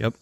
Yep.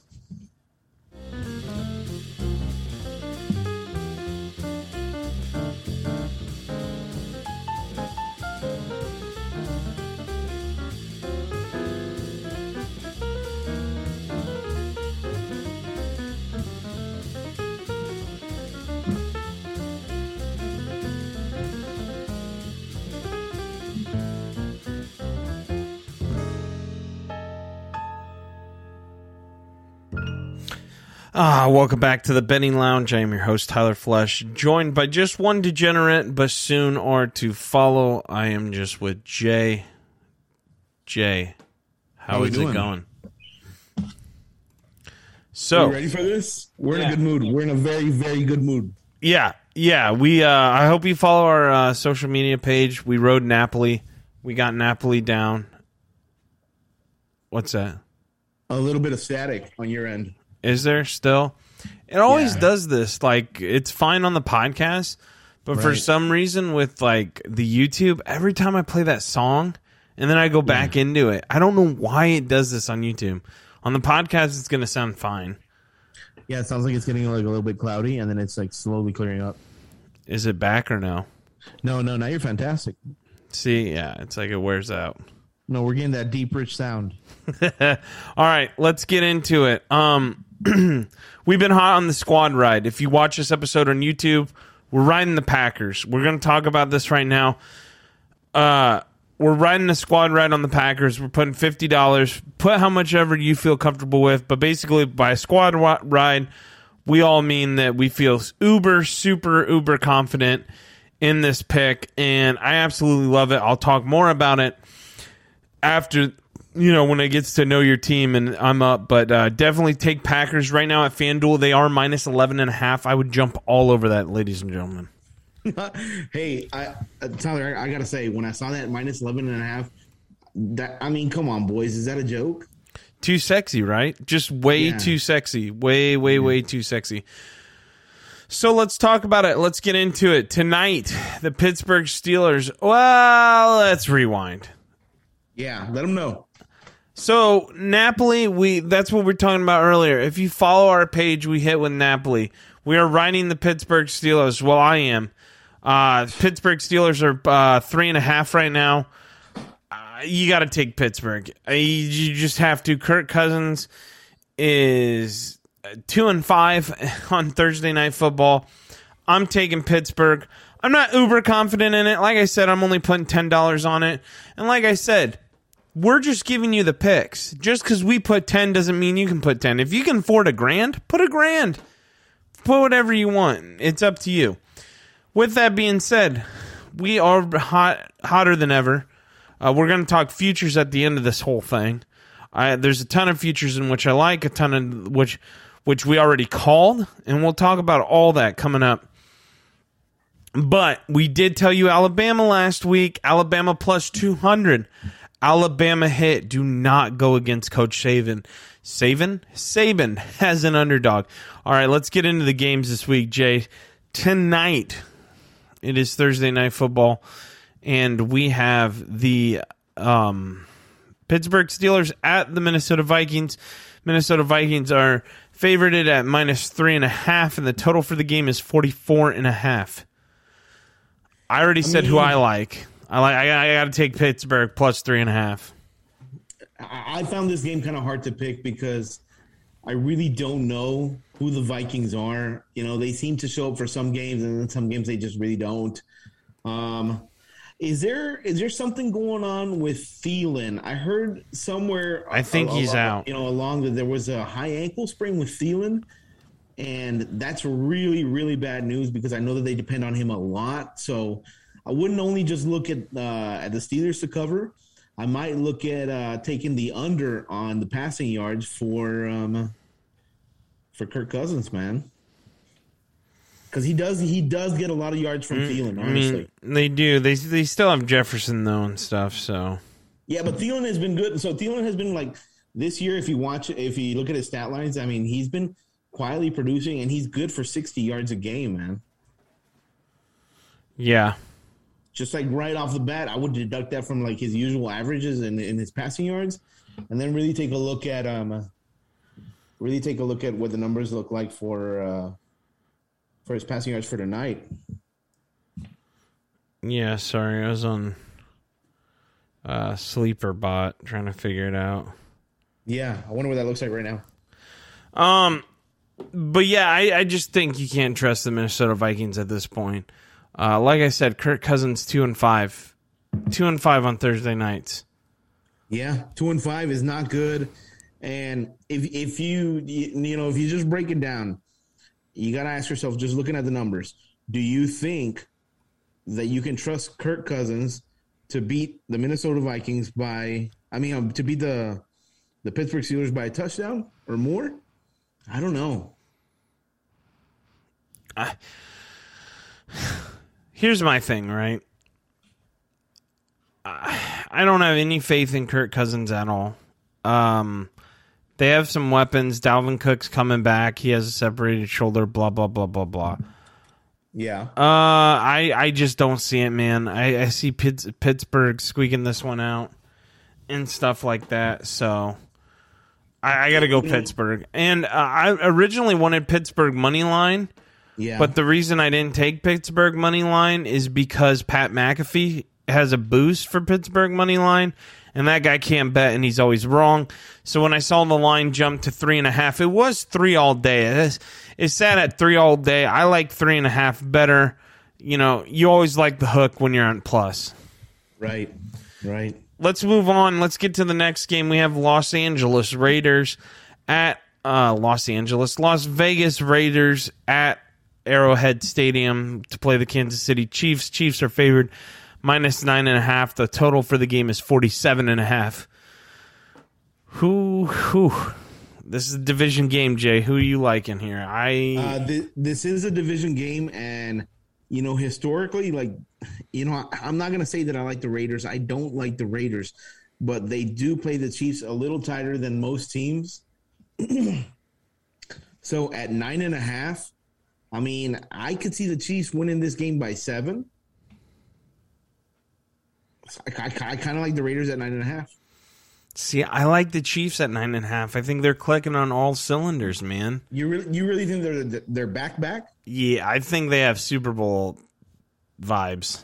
Ah, welcome back to the Betting Lounge. I am your host, Tyler Flesh, joined by just one degenerate, but soon or to follow. I am just with Jay. Jay, how, How is it doing? going? Are So, you ready for this? We're in a good mood. We're in a very, very good mood. yeah, yeah, we. Uh, I hope you follow our uh, social media page. We rode Napoli. We got Napoli down. What's that? A little bit of static on your end. Is there still? It always Yeah. does this. Like it's fine on the podcast, but for some reason with like the YouTube, every time I play that song and then I go back into it, I don't know why it does this on YouTube. On the podcast, it's going to sound fine. Yeah, it sounds like it's getting like a little bit cloudy, and then it's like slowly clearing up. Is it back or no? No, no, now you're fantastic. See, yeah, it's like it wears out. No, we're getting that deep, rich sound. All right, let's get into it. Um, we've been hot on the squad ride. If you watch this episode on YouTube, we're riding the Packers. We're going to talk about this right now. Uh, we're riding the squad ride on the Packers. We're putting fifty dollars. Put how much ever you feel comfortable with, but basically by squad ride, we all mean that we feel uber, super, uber confident in this pick, and I absolutely love it. I'll talk more about it after you know when it gets to know your team and I'm up, but uh, definitely take Packers right now at FanDuel. They are minus 11 and a half. I would jump all over that, ladies and gentlemen. hey, I, uh, Tyler, I, I gotta say, when I saw that minus 11 and a half, that I mean, come on, boys, is that a joke? Too sexy, right? Just way Yeah. too sexy. Way, way, way too sexy. So let's talk about it. Let's get into it. Tonight, the Pittsburgh Steelers. Well, let's rewind. Yeah, let them know. So Napoli, we that's what we are talking about earlier. If you follow our page, we hit with Napoli. We are riding the Pittsburgh Steelers. Well, I am. Uh, Pittsburgh Steelers are uh, three and a half right now. Uh, you got to take Pittsburgh. Uh, you, you just have to. Kirk Cousins is uh, two and five on Thursday Night Football. I'm taking Pittsburgh. I'm not uber confident in it. Like I said, I'm only putting ten dollars on it. And like I said, we're just giving you the picks. Just because we put 10 doesn't mean you can put 10. If you can afford a grand, put a grand. Put whatever you want. It's up to you. With that being said, we are hot, hotter than ever. Uh, we're going to talk futures at the end of this whole thing. I, there's a ton of futures in which I like, a ton of which which we already called, and we'll talk about all that coming up. But we did tell you Alabama last week. Alabama plus 200. Alabama hit. Do not go against Coach Saban. Saban? Saban as an underdog. All right, let's get into the games this week, Jay. Tonight, it is Thursday night football, and we have the um, Pittsburgh Steelers at the Minnesota Vikings. Minnesota Vikings are favorited at minus three and a half, and the total for the game is 44 and a half. I already said who mean- I like. I like. I, I got to take Pittsburgh plus three and a half. I, found this game kind of hard to pick because I really don't know who the Vikings are. You know, they seem to show up for some games, and then some games they just really don't. Um, is there is there something going on with Thielen? I heard somewhere. I think he's out. You know, along that there was a high ankle sprain with Thielen, and that's really really bad news because I know that they depend on him a lot. So I wouldn't only just look at uh, at the Steelers to cover. I might look at uh, taking the under on the passing yards for um, for Kirk Cousins, man. Because he does he does get a lot of yards from Thielen, Mm, I honestly. mean, they do. They they still have Jefferson though and stuff. So Yeah, but Thielen has been good. So Thielen has been like this year. If you watch, if you look at his stat lines, I mean, he's been quietly producing, and he's good for sixty yards a game, man. yeah, Just like right off the bat, I would deduct that from like his usual averages and in his passing yards, and then really take a look at um really take a look at what the numbers look like for uh, for his passing yards for tonight. Yeah, sorry, I was on uh, sleeper bot trying to figure it out. Yeah, I wonder what that looks like right now. Um, but yeah, I, I just think you can't trust the Minnesota Vikings at this point. Uh, like I said, Kirk Cousins two and five, two and five on Thursday nights. Yeah, two and five is not good. And if if you you know if you just break it down, you got to ask yourself, just looking at the numbers, do you think that you can trust Kirk Cousins to beat the Minnesota Vikings by? I mean, um, to beat the the Pittsburgh Steelers by a touchdown or more? I don't know. I, here's my thing, right? I, don't have any faith in Kirk Cousins at all. Um, they have some weapons. Dalvin Cook's coming back. He has a separated shoulder. Blah blah blah blah blah. Yeah. Uh, I I just don't see it, man. I I see Pitts, Pittsburgh squeaking this one out and stuff like that. So I, I got to go Pittsburgh. And uh, I originally wanted Pittsburgh money line. Yeah. But the reason I didn't take Pittsburgh money line is because Pat McAfee has a boost for Pittsburgh money line, and that guy can't bet, and he's always wrong. So when I saw the line jump to three and a half, it was three all day. It's, it sat at three all day. I like three and a half better. You know, you always like the hook when you're on plus. right. Right. Let's move on. Let's get to the next game. We have Los Angeles Raiders at uh, Los Angeles, Las Vegas Raiders at Arrowhead Stadium to play the Kansas City Chiefs. Chiefs are favored minus nine and a half. The total for the game is forty-seven and a half. Who, who? This is a division game, Jay. Who are you liking here? I Uh, th- this is a division game, and you know historically, like you know, I, I'm not gonna say that I like the Raiders. I don't like the Raiders, but they do play the Chiefs a little tighter than most teams. so at nine and a half, I mean, I could see the Chiefs winning this game by seven. I, I, I kind of like the Raiders at nine and a half. see. I like the Chiefs at nine and a half. I think they're clicking on all cylinders, man. You really, you really think they're they're back back Yeah, I think they have Super Bowl vibes.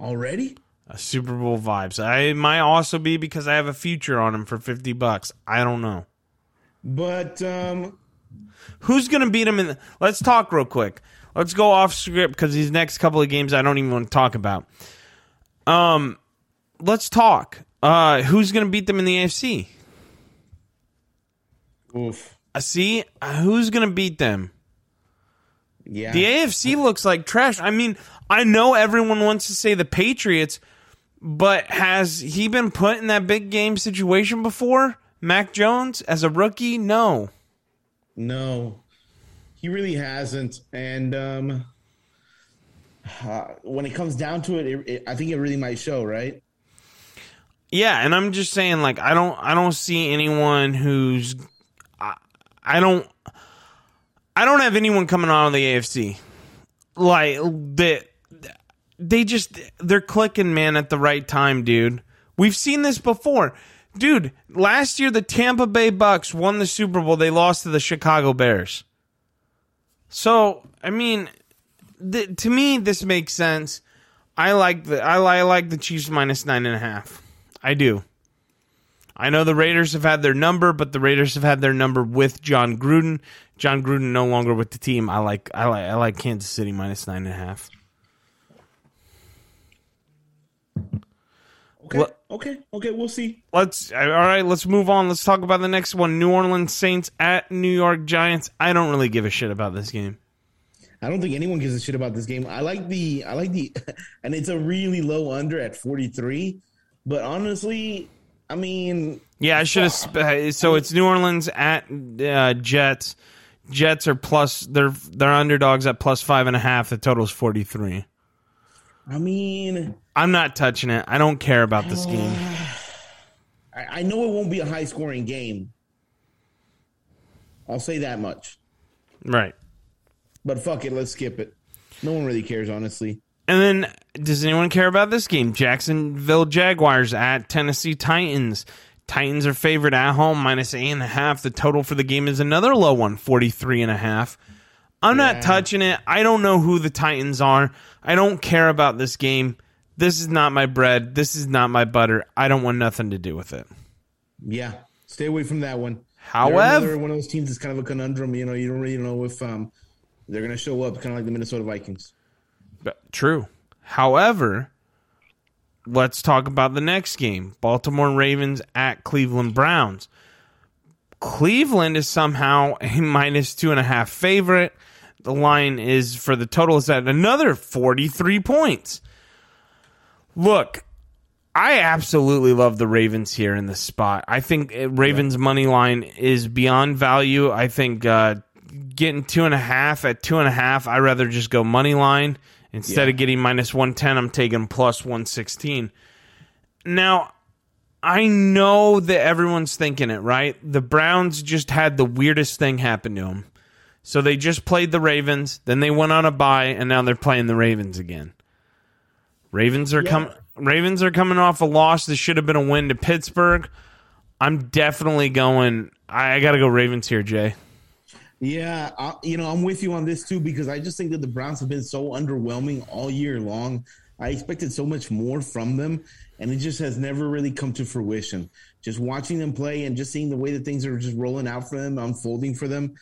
already? Uh, Super Bowl vibes. I it might also be because I have a future on them for fifty bucks. I don't know. But um, Who's gonna beat him in? The, let's talk real quick. Let's go off script because these next couple of games I don't even want to talk about. Um, let's talk. Uh, who's gonna beat them in the AFC? oof, Uh, see, uh, who's gonna beat them? yeah. The AFC looks like trash. I mean, I know everyone wants to say the Patriots, but has he been put in that big game situation before? Mac Jones as a rookie? No. No, he really hasn't. And um, uh, when it comes down to it, it, it, I think it really might show, right? Yeah, and I'm just saying, like, I don't, I don't see anyone who's, I, I don't, I don't have anyone coming out of the AFC, like that. They just they're clicking, man, at the right time, dude. We've seen this before, dude. Last year, the Tampa Bay Bucks won the Super Bowl. They lost to the Chicago Bears. So, I mean, th- to me, this makes sense. I like the I, I like the Chiefs minus nine and a half. I do. I know the Raiders have had their number, but the Raiders have had their number with Jon Gruden. Jon Gruden no longer with the team. I like I like I like Kansas City minus nine and a half. Okay, Well- okay, okay. We'll see. Let's all right. Let's move on. Let's talk about the next one. New Orleans Saints at New York Giants. I don't really give a shit about this game. I don't think anyone gives a shit about this game. I like the, I like the, and it's a really low under at forty three. But honestly, I mean, Yeah, I should have. Sp- so it's New Orleans at uh, Jets. Jets are plus. They're they're underdogs at plus five and a half. The total's forty three. I mean, I'm not touching it. I don't care about this game. I, I know it won't be a high scoring game. I'll say that much. Right. But fuck it, let's skip it. No one really cares, honestly. And then, does anyone care about this game? Jacksonville Jaguars at Tennessee Titans. Titans are favored at home, minus eight and a half. The total for the game is another low one, 43 and a half. I'm Yeah. not touching it. I don't know who the Titans are. I don't care about this game. This is not my bread. This is not my butter. I don't want nothing to do with it. Yeah, stay away from that one. However, one of those teams is kind of a conundrum. You know, you don't really know if um they're gonna show up, kind of like the Minnesota Vikings. But- True. However, let's talk about the next game Baltimore Ravens at Cleveland Browns. Cleveland is somehow a minus two and a half favorite. The line is for the total is at another 43 points. Look, I absolutely love the Ravens here in this spot. I think uh, Ravens money line is beyond value. I think uh, getting two and a half at two and a half, I rather just go money line instead Yeah. of getting minus one ten. I'm taking plus one sixteen. Now, I know that everyone's thinking it right. The Browns just had the weirdest thing happen to them. So they just played the Ravens, then they went on a bye, and now they're playing the Ravens again. Ravens are Yeah. coming. Ravens are coming off a loss. This should have been a win to Pittsburgh. I'm definitely going. I, I got to go Ravens here, Jay. Yeah, I, you know, I'm with you on this too because I just think that the Browns have been so underwhelming all year long. I expected so much more from them, and it just has never really come to fruition. Just watching them play and just seeing the way that things are just rolling out for them, unfolding for them,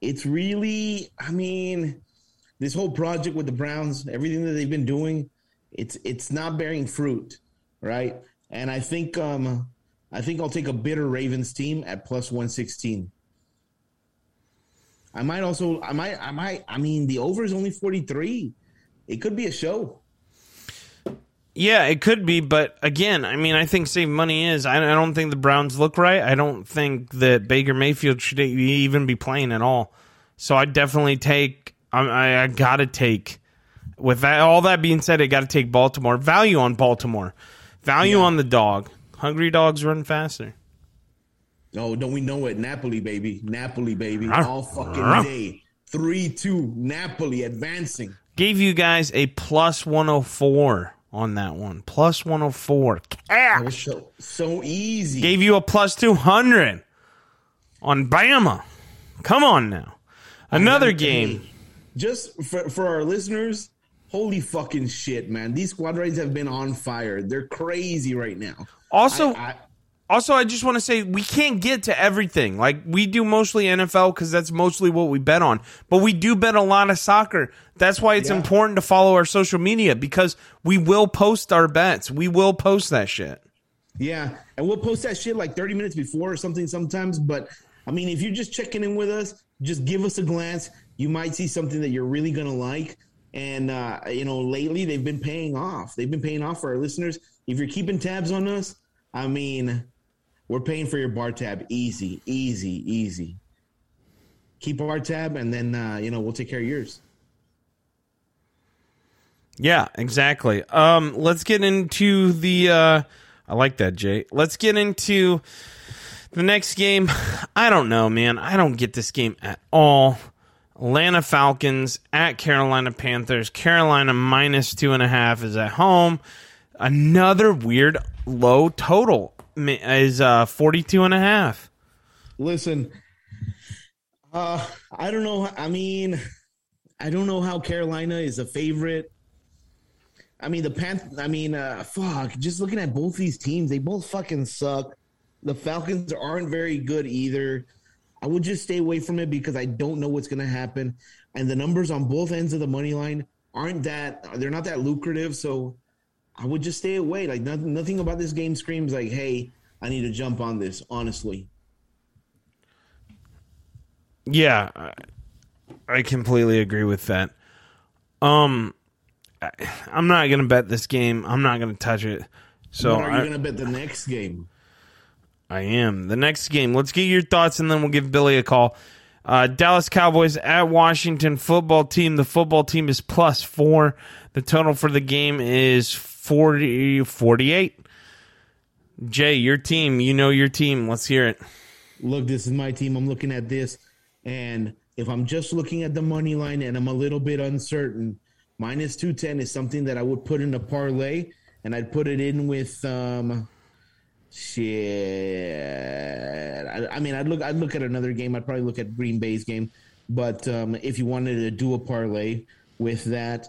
it's really, I mean, this whole project with the Browns, everything that they've been doing, it's it's not bearing fruit, right? And I think um I think I'll take a bitter Ravens team at plus one sixteen. I might also I might I might I mean the over is only 43. It could be a show. Yeah, it could be, but again, I mean, I think save money is. I, don't think the Browns look right. I don't think that Baker Mayfield should even be playing at all. So I definitely take. I, I, I got to take. With that, all that being said, I got to take Baltimore. Value on Baltimore. Value on the dog. Hungry dogs run faster. Oh, don't we know it? Napoli baby. Napoli baby. All fucking day. 3-2 Napoli advancing. Gave you guys a plus 104 on that one. Plus 104. That was so so easy. Gave you a plus 200 on Bama. Come on now. Another game. Just for for our listeners, holy fucking shit, man. These squadrons have been on fire. They're crazy right now. Also, I, I, also, I just want to say we can't get to everything. Like we do mostly NFL because that's mostly what we bet on. But we do bet a lot of soccer. That's why it's Yeah. important to follow our social media because we will post our bets. We will post that shit. Yeah, and we'll post that shit like 30 minutes before or something sometimes. But I mean, if you're just checking in with us, just give us a glance. You might see something that you're really gonna like. And uh, you know, lately they've been paying off. They've been paying off for our listeners. If you're keeping tabs on us, I mean, we're paying for your bar tab. Easy, easy, easy. Keep our tab, and then uh, you know we'll take care of yours. Yeah, exactly. Um, let's get into the. Uh, I like that, Jay. Let's get into the next game. I don't know, man. I don't get this game at all. Atlanta Falcons at Carolina Panthers. Carolina minus two and a half is at home. Another weird low total is uh, 42 and a half. Listen, uh, I don't know. I mean, I don't know how Carolina is a favorite. I mean, the Panth. I mean, uh, fuck. Just looking at both these teams, they both fucking suck. The Falcons aren't very good either. I would just stay away from it because I don't know what's going to happen, and the numbers on both ends of the money line aren't that. They're not that lucrative. So I would just stay away. Like nothing. Nothing about this game screams like, "Hey, I need to jump on this." Honestly. Yeah, I- completely agree with that. Um, I, I'm not gonna bet this game. I'm not gonna touch it. So But are you I, to bet the next game? I am the next game. Let's get your thoughts, and then we'll give Billy a call. Uh, Dallas Cowboys at Washington football team. The football team is plus four. The total for the game is 40, 48. Jay, your team. You know your team. Let's hear it. Look, this is my team. I'm looking at this, and if I'm just looking at the money line and I'm a little bit uncertain, minus two ten is something that I would put in a parlay, and I'd put it in with um, Shit. I, I, mean, I'd look. I'd look at another game. I'd probably look at Green Bay's game. But um, if you wanted to do a parlay with that,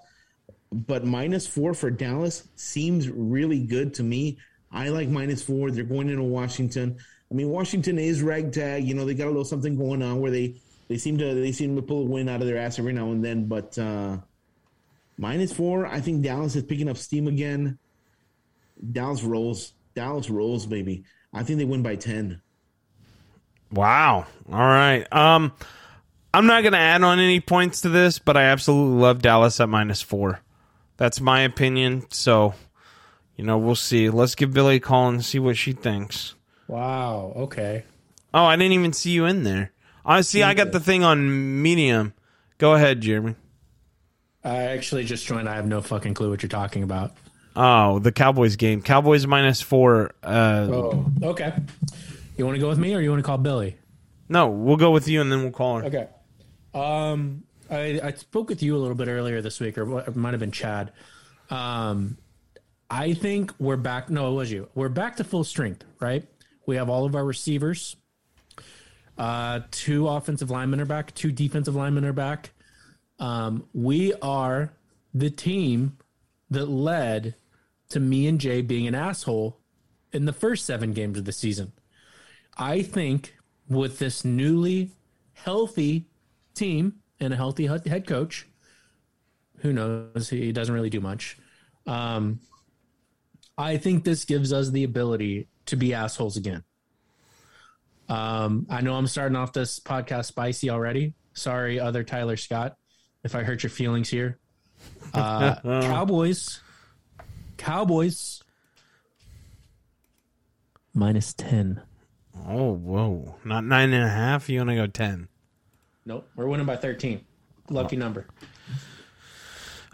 but minus four for Dallas seems really good to me. I like minus four. They're going into Washington. I mean, Washington is ragtag. You know, they got a little something going on where they they seem to they seem to pull a win out of their ass every now and then. But uh, minus four, I think Dallas is picking up steam again. Dallas rolls. Dallas rolls, baby. I think they win by ten. Wow. All right. Um, I'm not going to add on any points to this, but I absolutely love Dallas at minus four. That's my opinion. So, you know, we'll see. Let's give Billy a call and see what she thinks. Wow. Okay. Oh, I didn't even see you in there. I see. I got the thing on medium. Go ahead, Jeremy. I actually just joined. I have no fucking clue what you're talking about. Oh, the Cowboys game. Cowboys minus four. Uh, oh, okay. You want to go with me, or you want to call Billy? No, we'll go with you, and then we'll call her. Okay. Um, I, I spoke with you a little bit earlier this week, or it might have been Chad. Um, I think we're back. No, it was you. We're back to full strength, right? We have all of our receivers. Uh, two offensive linemen are back. Two defensive linemen are back. Um, we are the team that led to me and Jay being an asshole in the first seven games of the season. I think with this newly healthy team and a healthy head coach, who knows? He doesn't really do much. Um, I think this gives us the ability to be assholes again. Um, I know I'm starting off this podcast spicy already. Sorry, other Tyler Scott, if I hurt your feelings here. Uh, Cowboys, Cowboys, minus 10. Oh, whoa. Not nine and a half. You want to go 10. Nope. We're winning by 13. Lucky number.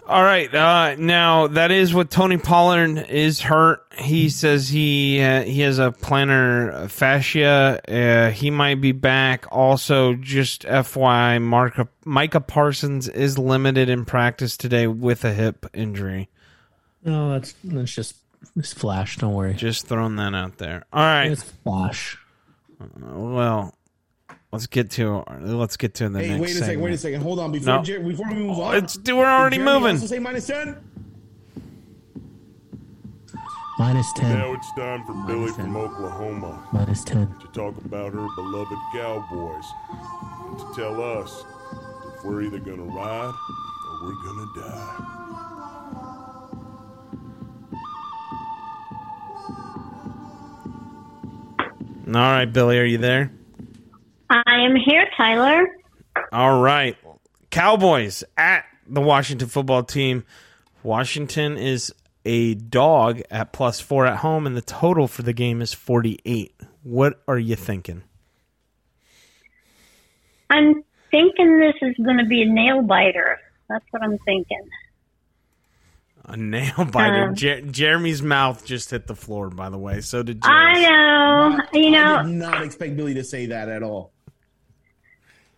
All right. Uh, now that is what Tony Pollard is hurt. He says he uh, he has a plantar fascia. Uh, he might be back. Also, just FYI, Mark, Micah Parsons is limited in practice today with a hip injury. No, that's that's just it's flash. Don't worry. Just throwing that out there. All right. It's flash. Well, let's get to let's get to the hey, next. wait a segment. second. Wait a second. Hold on. Before No. Jer- before we move oh, on, It's we're already Jeremy moving. Also say minus ten. Minus 10. Now it's time for Billy from Oklahoma Minus 10. to talk about her beloved Cowboys and to tell us if we're either gonna ride or we're gonna die. All right, Billy, are you there? I am here, Tyler. All right. Cowboys at the Washington football team. Washington is a dog at plus four at home, and the total for the game is 48. What are you thinking? I'm thinking this is going to be a nail biter. That's what I'm thinking. A nail biter. Um, Jer- Jeremy's mouth just hit the floor, by the way. So did I Jerry's. know, you I know, did not expect Billy to say that at all.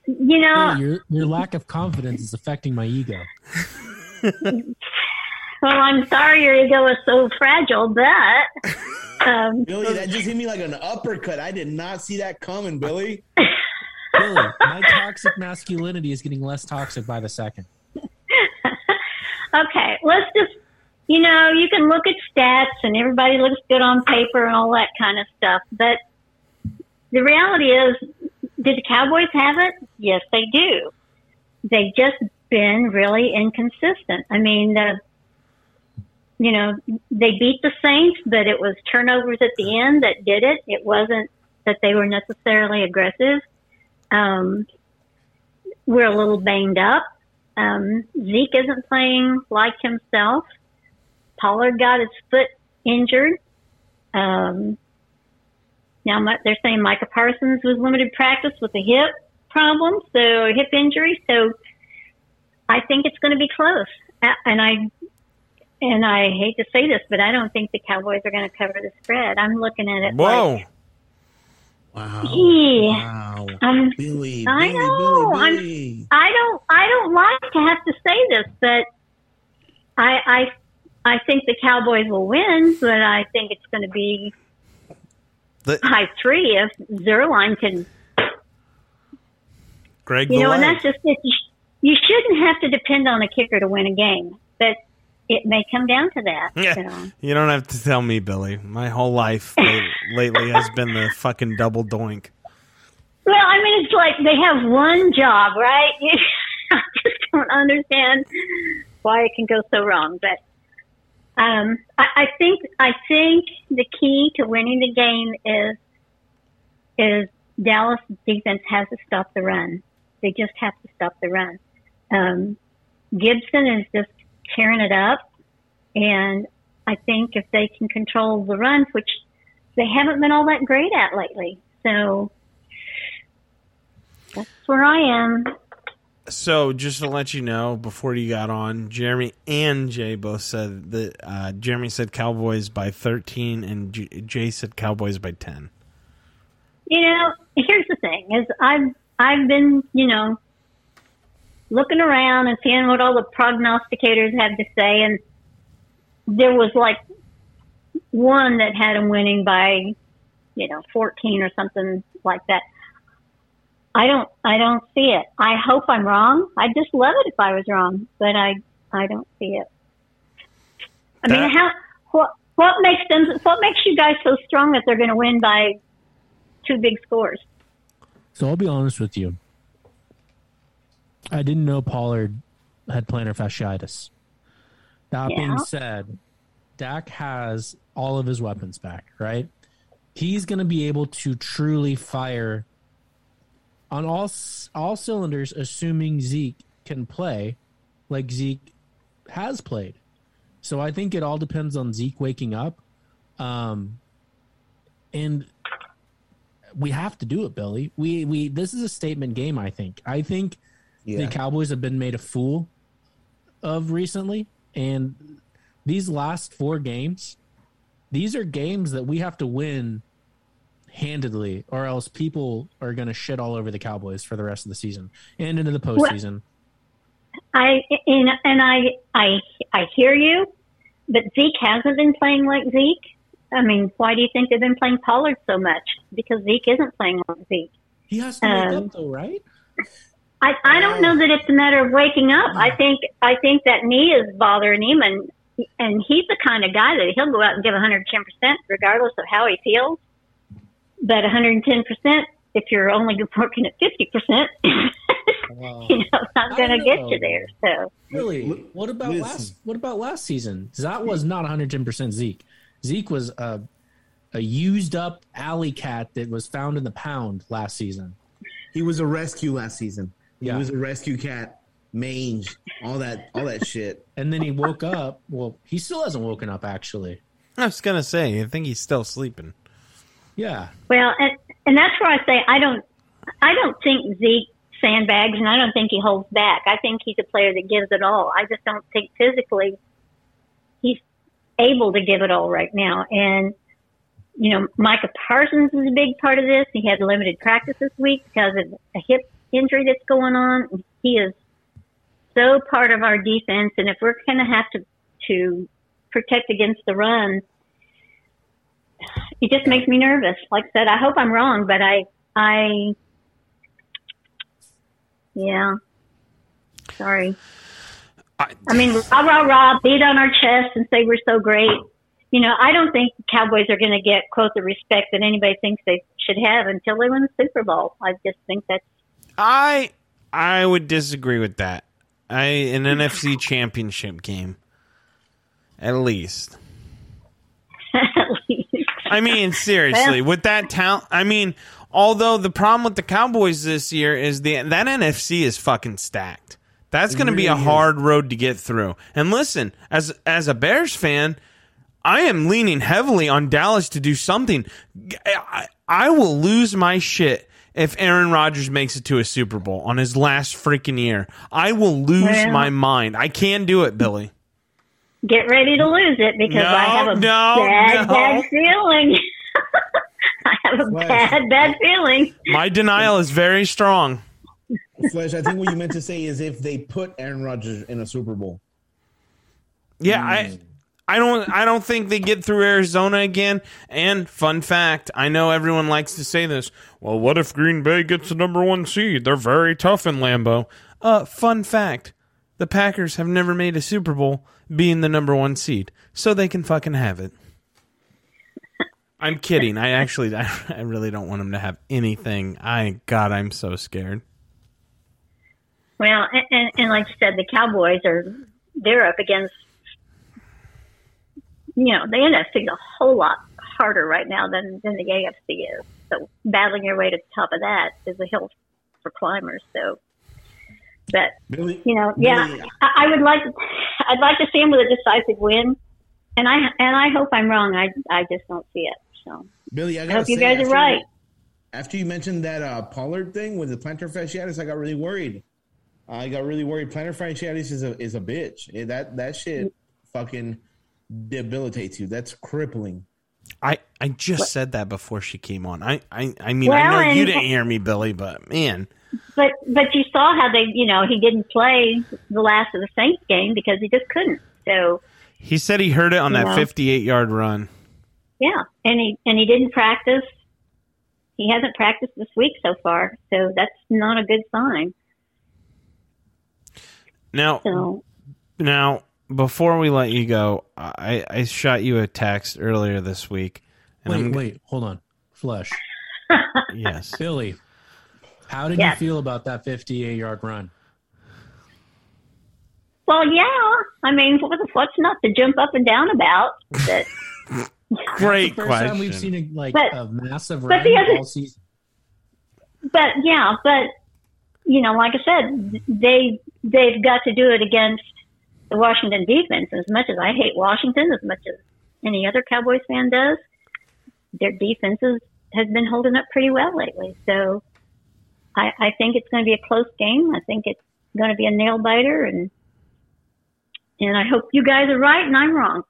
you know. your, your lack of confidence is affecting my ego. Well, I'm sorry your ego is so fragile, but um, Billy, that just hit me like an uppercut. I did not see that coming, Billy. Billy, my toxic masculinity is getting less toxic by the second. okay, let's just, you know, you can look at stats and everybody looks good on paper and all that kind of stuff, but the reality is, did the Cowboys have it? Yes, they do. They've just been really inconsistent. I mean, the, you know, they beat the Saints, but it was turnovers at the end that did it. It wasn't that they were necessarily aggressive. Um, we're a little banged up. Um, Zeke isn't playing like himself. Pollard got his foot injured. Um, now they're saying Micah Parsons was limited practice with a hip problem, so a hip injury. So I think it's going to be close. And I and I hate to say this, but I don't think the Cowboys are going to cover the spread. I'm looking at it. Whoa. Like, Wow. Yeah. Wow. um, Billy, I Billy, know, Billy, I'm- I don't I don't like to have to say this, but I I I think the Cowboys will win, but I think it's going to be The- high three if Zuerlein can, Greg, you the know, and that's just it. You You shouldn't have to depend on a kicker to win a game, but it may come down to that. Yeah, So. you don't have to tell me, Billy. My whole life late, lately has been the fucking double doink. Well, I mean, it's like they have one job, right? I just don't understand why it can go so wrong. But um, I, I think I think the key to winning the game is is Dallas defense has to stop the run. They just have to stop the run. Um, Gibson is just tearing it up, and I think if they can control the runs, which they haven't been all that great at lately, so that's where I am. So, just to let you know, before you got on, Jeremy and Jay both said that uh, Jeremy said Cowboys by 13 and Jay said Cowboys by 10. You know, here's the thing: is I've I've been you know looking around and seeing what all the prognosticators have to say, and there was like one that had them winning by you know 14 or something like that. I don't I don't see it. I hope I'm wrong. I'd just love it if I was wrong, but I I don't see it. I mean, how what what makes them what makes you guys so strong that they're going to win by two big scores? So I'll be honest with you. I didn't know Pollard had plantar fasciitis. That Yeah. being said, Dak has all of his weapons back, right? He's going to be able to truly fire on all all cylinders, assuming Zeke can play like Zeke has played. So I think it all depends on Zeke waking up, um, and we have to do it, Billy. We we this is a statement game. I think. I think Yeah. the Cowboys have been made a fool of recently, and these last four games, these are games that we have to win handedly, or else people are going to shit all over the Cowboys for the rest of the season and into the postseason. I and, and I I I hear you, but Zeke hasn't been playing like Zeke. I mean, why do you think they've been playing Pollard so much? Because Zeke isn't playing like Zeke. He has to wake Um, up though, right? I I don't know that it's a matter of waking up. I think I think that knee is bothering him, and and he's the kind of guy that he'll go out and give 110 percent regardless of how he feels. But 110 percent, if you're only working at 50 percent, Wow. you know, it's not going to get you there. So. Really? What about listen. last? What about last season? That was not 110 percent Zeke. Zeke was a a used up alley cat that was found in the pound last season. He was a rescue last season. Yeah. He was a rescue cat, mange, all that, all that shit. And then he woke up. Well, he still hasn't woken up actually. I was going to say, I think he's still sleeping. Yeah. Well, and and that's where I say I don't I don't think Zeke sandbags and I don't think he holds back. I think he's a player that gives it all. I just don't think physically he's able to give it all right now. And you know, Micah Parsons is a big part of this. He had limited practice this week because of a hip injury that's going on. He is so part of our defense, and if we're going to have to to protect against the run, it just makes me nervous. Like I said, I hope I'm wrong, but I, I, yeah, sorry. I, I mean, rah rah rah, beat on our chest and say we're so great. You know, I don't think the Cowboys are going to get quote the respect that anybody thinks they should have until they win the Super Bowl. I just think that's I I would disagree with that. I an NFC championship game. At least. at least. I mean, seriously, with that talent, I mean, although the problem with the Cowboys this year is the that NFC is fucking stacked. That's going to be a hard road to get through. And listen, as as a Bears fan, I am leaning heavily on Dallas to do something. I, I will lose my shit if Aaron Rodgers makes it to a Super Bowl on his last freaking year. I will lose Well- my mind. I can do it, Billy. Get ready to lose it because No, I have a no, bad, no. bad feeling. I have a Flash. bad, bad feeling. My denial is very strong. Flesh, I think what you meant to say is if they put Aaron Rodgers in a Super Bowl. Yeah, I I don't I don't think they get through Arizona again. And fun fact, I know everyone likes to say this. Well, what if Green Bay gets the number 1 seed? They're very tough in Lambeau. Uh fun fact. The Packers have never made a Super Bowl being the number 1 seed. So they can fucking have it. I'm kidding. I actually I, I really don't want them to have anything. I god, I'm so scared. Well, and, and, and like you said, the Cowboys are they're up against you know the NFC is a whole lot harder right now than than the AFC is. So battling your way to the top of that is a hill for climbers. So, but Billy, you know, yeah, Billy, I, I would like I'd like to see him with a decisive win, and I and I hope I'm wrong. I I just don't see it. So Billy, I, I hope you guys are right. After you mentioned that uh, Pollard thing with the plantar fasciitis, I got really worried. I got really worried. Plantar fasciitis is a is a bitch. That that shit fucking debilitates you. That's crippling. I, I just said that before she came on. I I, I mean I Well, know you didn't hear me, Billy, but man, But but you saw how they you know he didn't play the last of the Saints game because he just couldn't. So he said he heard it on that Yeah. 58 yard run. yeah, and he and he didn't practice. He hasn't practiced this week so far, so that's not a good sign. Now So now before we let you go, I I shot you a text earlier this week. And Wait, I'm, wait, hold on. Flush. Yes. Billy, how did Yes. you feel about that 58 yard run? well, yeah, I mean, what the what's not to jump up and down about? That Great First question. time we've seen a, like But- a massive but run other- all season. but yeah, but you know, like I said, they they've got to do it against the Washington defense. As much as I hate Washington, as much as any other Cowboys fan does, their defenses has been holding up pretty well lately. So I, I think it's going to be a close game. I think it's going to be a nail biter, and and I hope you guys are right and I'm wrong.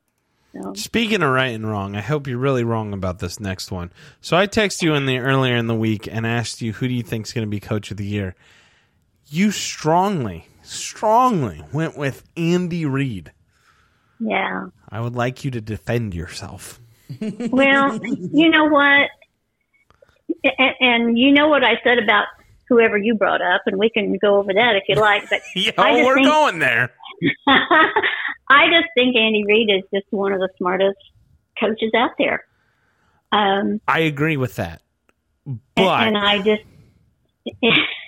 So Speaking of right and wrong, I hope you're really wrong about this next one. So I texted you in the earlier in the week and asked you who do you think is going to be coach of the year. You strongly, strongly went with Andy Reid. yeah. I would like you to defend yourself. Well, you know what? And, and you know what I said about whoever you brought up, and we can go over that if you like. But Yeah, I we're think- going there. I just think Andy Reid is just one of the smartest coaches out there. Um, I agree with that. and, But and I just,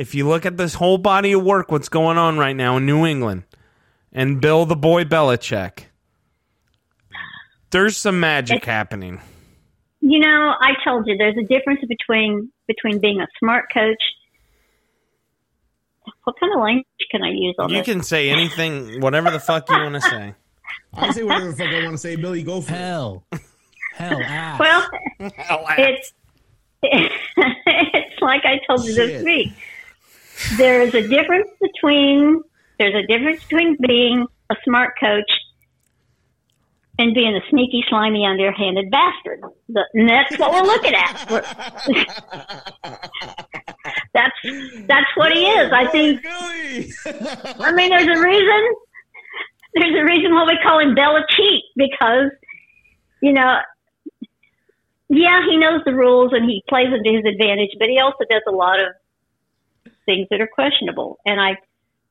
if you look at this whole body of work, what's going on right now in New England, and Bill the Boy Belichick, there's some magic happening. you know, I told you there's a difference between between being a smart coach. What kind of language can I use on You this? can say anything, whatever the fuck you want to say. I say whatever the fuck I want to say, Billy. Go for it. Hell. Hell ass. well, it's it's like I told you this week. There is a difference between there's a difference between being a smart coach and being a sneaky, slimy, underhanded bastard. And that's what we're looking at. That's that's what he is. I think. I mean, there's a reason. There's a reason why we call him Bella Cheat because, you know, yeah, he knows the rules and he plays them to his advantage, but he also does a lot of things that are questionable. And I,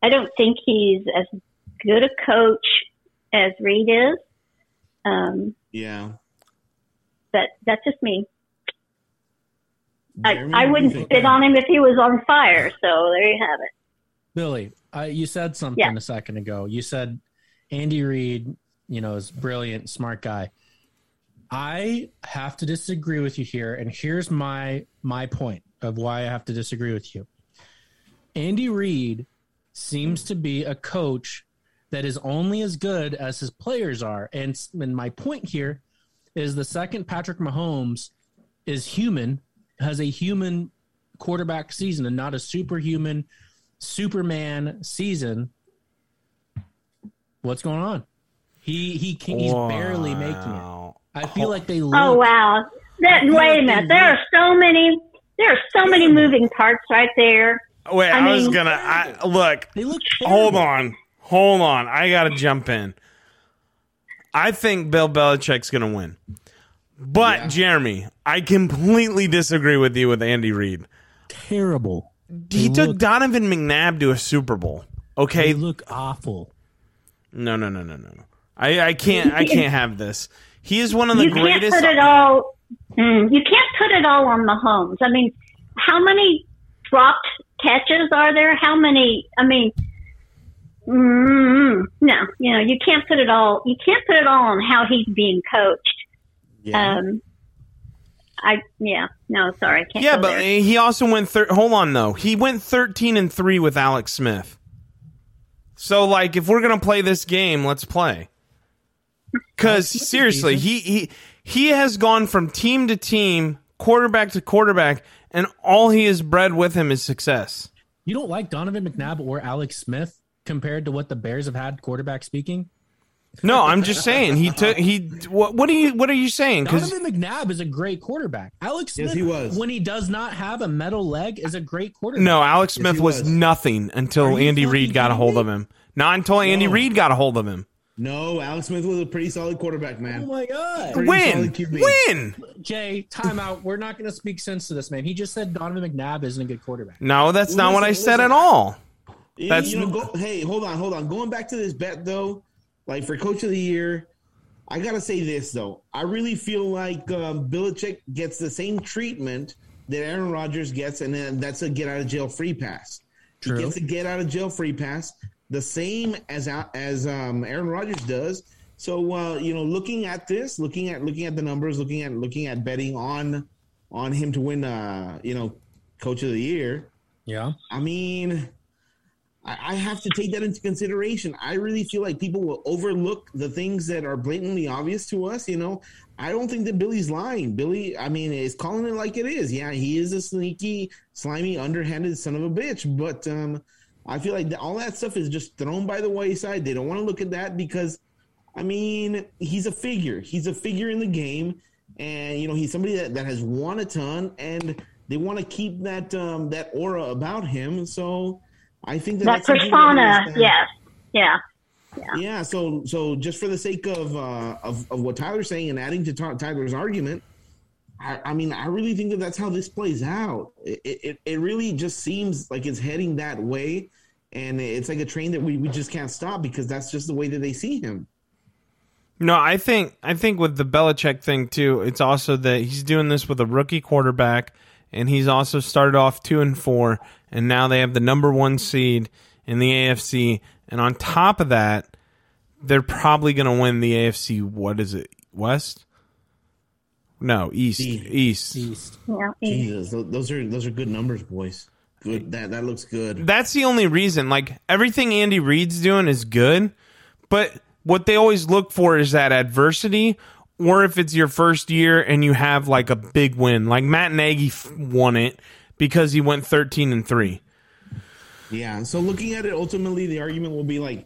I don't think he's as good a coach as Reid is. Um, yeah. but that's just me. I, I what do you wouldn't think? spit on him if he was on fire. So there you have it. Billy, I, you said something Yeah. a second ago. You said Andy Reid, you know, is brilliant, smart guy. I have to disagree with you here, and here's my my point of why I have to disagree with you. Andy Reid seems to be a coach that is only as good as his players are, and, and my point here is the second Patrick Mahomes is human, has a human quarterback season, and not a superhuman Superman season. What's going on? He he can, he's barely making it. I feel like they. Oh wow! That wait like a minute. There are so many. There are so many moving parts right there. Wait, I, I was gonna. I, look, They look. hold on, hold on. I gotta jump in. I think Bill Belichick's going to win. But Yeah. Jeremy, I completely disagree with you with Andy Reid. Terrible. He They took look- Donovan McNabb to a Super Bowl. They Okay, look awful. no, no, no, no, no, no. I, I can't, I can't have this. He is one of the you can't greatest. put it all. Mm, you can't put it all on Mahomes. I mean, how many dropped catches are there? How many? I mean, mm, no, you know, you can't put it all. You can't put it all on how he's being coached. Yeah. Um, I yeah, no, sorry, I can't. Yeah, go but there. he also went. Thir- hold on, though. He went thirteen and three with Alex Smith. So, like, if we're gonna play this game, let's play. Because seriously, he he he has gone from team to team, quarterback to quarterback, and all he has bred with him is success. You don't like Donovan McNabb or Alex Smith compared to what the Bears have had quarterback speaking? No, I'm just saying he took he. What, what are you What are you saying? Because Donovan McNabb is a great quarterback. Alex Smith, Yes, he was. when he does not have a metal leg, is a great quarterback. no, Alex Smith he was, was. nothing until Andy Reid got a hold of him. Not until Andy No. Reid got a hold of him. No, Alex Smith was a pretty solid quarterback, man. Oh my god. Pretty Win, solid win. Jay, timeout. We're not going to speak sense to this man. He just said Donovan McNabb isn't a good quarterback. No, that's not what I Listen, said at all. That's- you know, go, hey, hold on, hold on. Going back to this bet though, like for coach of the year, I gotta say this though. I really feel like um, Belichick gets the same treatment that Aaron Rodgers gets, and then that's a get out of jail free pass. True. He gets a get out of jail free pass, the same as as um, Aaron Rodgers does. So uh, you know, looking at this, looking at looking at the numbers, looking at looking at betting on on him to win, uh, you know, coach of the year. Yeah. I mean, I, I have to take that into consideration. I really feel like people will overlook the things that are blatantly obvious to us. You know, I don't think that Billy's lying. Billy, I mean, is calling it like it is. Yeah, he is a sneaky, slimy, underhanded son of a bitch. But um, I feel like that, all that stuff is just thrown by the wayside. They don't want to look at that because, I mean, he's a figure. He's a figure in the game, and you know, he's somebody that, that has won a ton, and they want to keep that um, that aura about him. So. I think that, that persona, we yes, yeah. Yeah, so so just for the sake of uh, of, of what Tyler's saying and adding to Ty- Tyler's argument, I, I mean, I really think that that's how this plays out. It, it it really just seems like it's heading that way, and it's like a train that we, we just can't stop because that's just the way that they see him. No, I think I think with the Belichick thing too, it's also that he's doing this with a rookie quarterback, and he's also started off two and four, and now they have the number one seed in the AFC, and on top of that, they're probably going to win the AFC. What is it? West? No, East. East. East. East. yeah. Jesus, those are those are good numbers, boys. Good that that looks good. That's the only reason. Like everything Andy Reid's doing is good, but what they always look for is that adversity, or if it's your first year and you have like a big win. Like Matt Nagy f- won it because he went thirteen and three. Yeah. So looking at it, ultimately, the argument will be like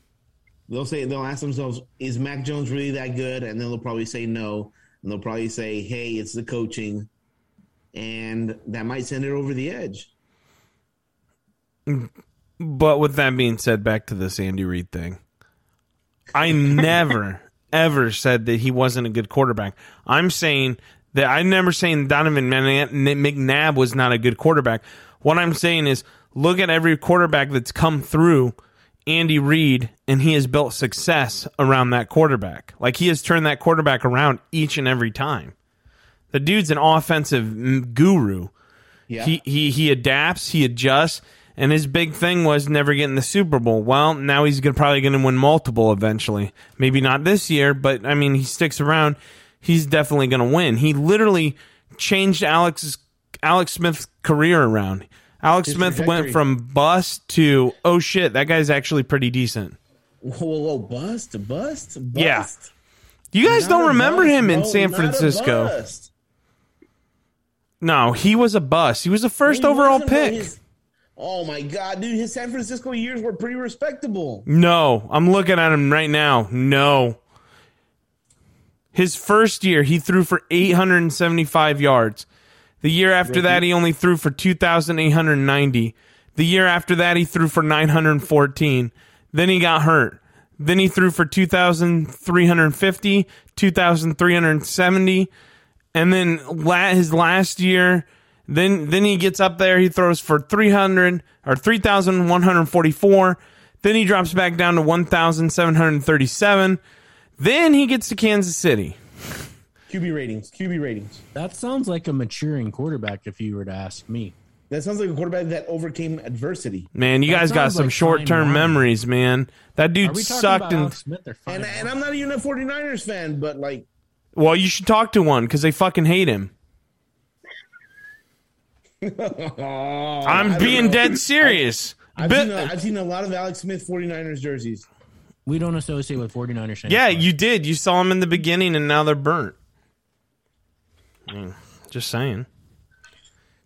they'll say they'll ask themselves, "Is Mac Jones really that good?" And then they'll probably say no, and they'll probably say, "Hey, it's the coaching," and that might send it over the edge. But with that being said, back to this Andy Reid thing. I never ever said that he wasn't a good quarterback. I'm saying that I'm never saying Donovan McNabb was not a good quarterback. What I'm saying is look at every quarterback that's come through Andy Reid and he has built success around that quarterback. Like he has turned that quarterback around each and every time. The dude's an offensive guru. Yeah. He he he adapts, he adjusts, and his big thing was never getting the Super Bowl. Well, now he's gonna, probably going to win multiple eventually. Maybe not this year, but I mean, he sticks around. He's definitely going to win. He literally changed Alex's Alex Smith's career around. Alex His Smith went from bust to oh shit, that guy's actually pretty decent. Whoa, whoa, whoa, bust, bust, bust. Yeah. You guys Not don't remember bust, him in no, San Francisco. No, he was a bust. He was the first He overall pick. his- oh my god, dude! His San Francisco years were pretty respectable. No, I'm looking at him right now. No. His first year, he threw for 875 yards. The year after that, he only threw for 2,890. The year after that, he threw for 914. Then he got hurt. Then he threw for 2,350, 2,370. And then la- his last year, then then he gets up there. He throws for 300 or 3,144. Then he drops back down to 1,737. Then he gets to Kansas City. QB ratings. QB ratings. That sounds like a maturing quarterback if you were to ask me. That sounds like a quarterback that overcame adversity. Man, you That guys got some like short term memories, man. That Are dude we sucked about in. Alex Smith or And and I'm not even a 49ers fan, but like Well, you should talk to one because they fucking hate him. I'm being dead serious. I've, Bi- seen a, I've seen a lot of Alex Smith 49ers jerseys. We don't associate with 49ers fans. yeah, you did. You saw them in the beginning, and now they're burnt. Mm, Just saying.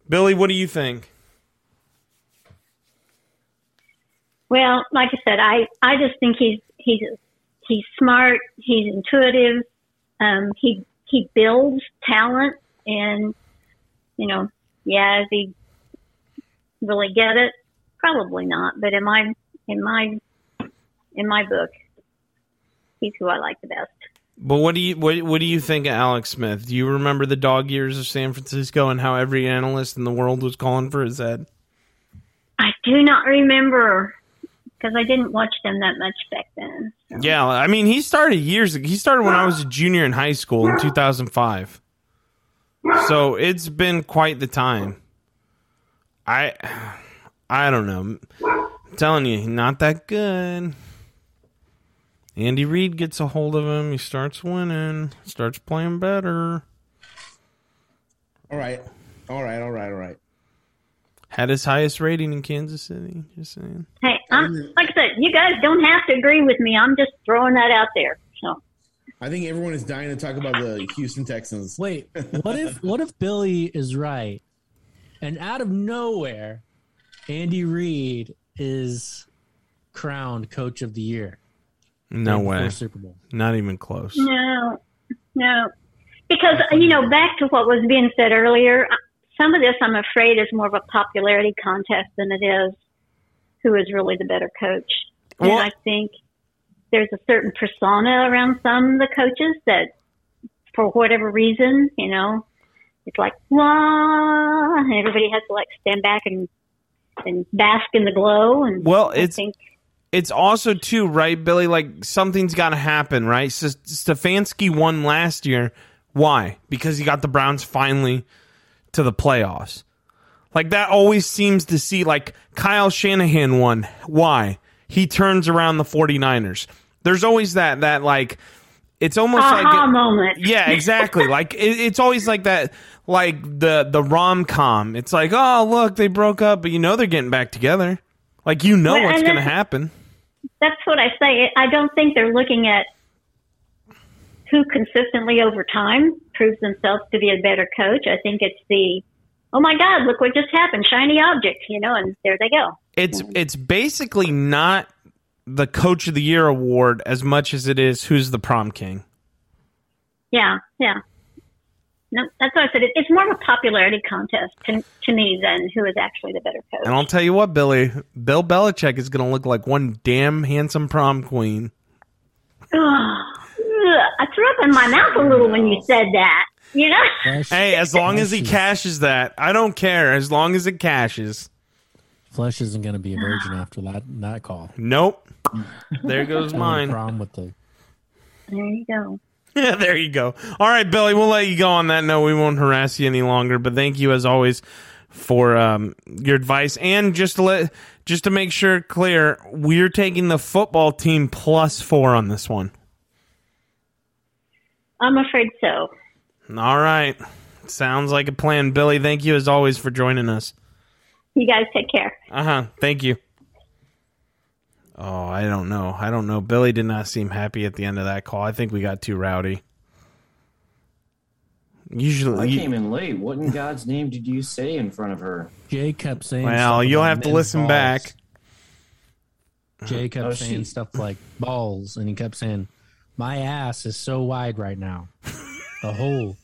Billy, what do you think? Well, like I said, I, I just think he's he's he's smart. He's intuitive. Um, he he builds talent, and you know, yeah, does he really get it? Probably not. But in my in my in my book, he's who I like the best. But what do you what, what do you think of Alex Smith? Do you remember the dog years of San Francisco and how every analyst in the world was calling for his head? I do not remember because I didn't watch them that much back then. Yeah, I mean, he started years. He started when I was a junior in high school in 2005. So it's been quite the time. I, I don't know. I'm telling you, not that good. Andy Reid gets a hold of him. He starts winning. Starts playing better. All right. All right, all right, all right. Had his highest rating in Kansas City. Just saying. Hey, I'm, like I said, you guys don't have to agree with me. I'm just throwing that out there. So I think everyone is dying to talk about the Houston Texans. Wait, what if what if Billy is right, and out of nowhere, Andy Reid is crowned Coach of the Year? No way. Super Bowl. Not even close. no, no, because you know, back to what was being said earlier. Uh, some of this, I'm afraid, is more of a popularity contest than it is who is really the better coach. And Well- I think there's a certain persona around some of the coaches that, for whatever reason, you know, it's like wow, and everybody has to like stand back and and bask in the glow. And Well, I it's- think it's also too right, Billy. Like something's got to happen, right? So Stefanski won last year. Why? Because he got the Browns finally to the playoffs. Like that always seems to see. Like Kyle Shanahan won. Why? He turns around the 49ers. There's always that that like. It's almost aha like moment. yeah, exactly. like it, it's always like that, like the the rom com. It's like, oh look, they broke up, but you know they're getting back together. Like you know Well, what's going to happen. that's what I say. I don't think they're looking at who consistently over time proves themselves to be a better coach. I think it's the, oh my God, look what just happened, shiny object, you know, and there they go. It's it's basically not the coach of the year award as much as it is who's the prom king. Yeah, yeah. No, that's what I said. It's more of a popularity contest to, to me than who is actually the better coach. And I'll tell you what, Billy, Bill Belichick is going to look like one damn handsome prom queen. I threw up in my mouth a little when you said that. You know, Hey, as long as he Flesh cashes that, I don't care. As long as it cashes. Flesh isn't going to be a virgin after that that call. Nope. There goes mine. problem with the there you go. Yeah, there you go. All right, Billy, we'll let you go on that note. We won't harass you any longer, but thank you as always for um, your advice and just to let just to make sure clear, we're taking the football team plus four on this one. I'm afraid so. All right, sounds like a plan, Billy. Thank you as always for joining us. You guys take care. Uh huh. Thank you. Oh, I don't know. I don't know. Billy did not seem happy at the end of that call. I think we got too rowdy. Usually, I came in late. What in God's name did you say in front of her? Jay kept saying. well, you'll have to listen balls. back. Jay oh, kept Oh, saying she- stuff like balls, and he kept saying, "My ass is so wide right now, the hole."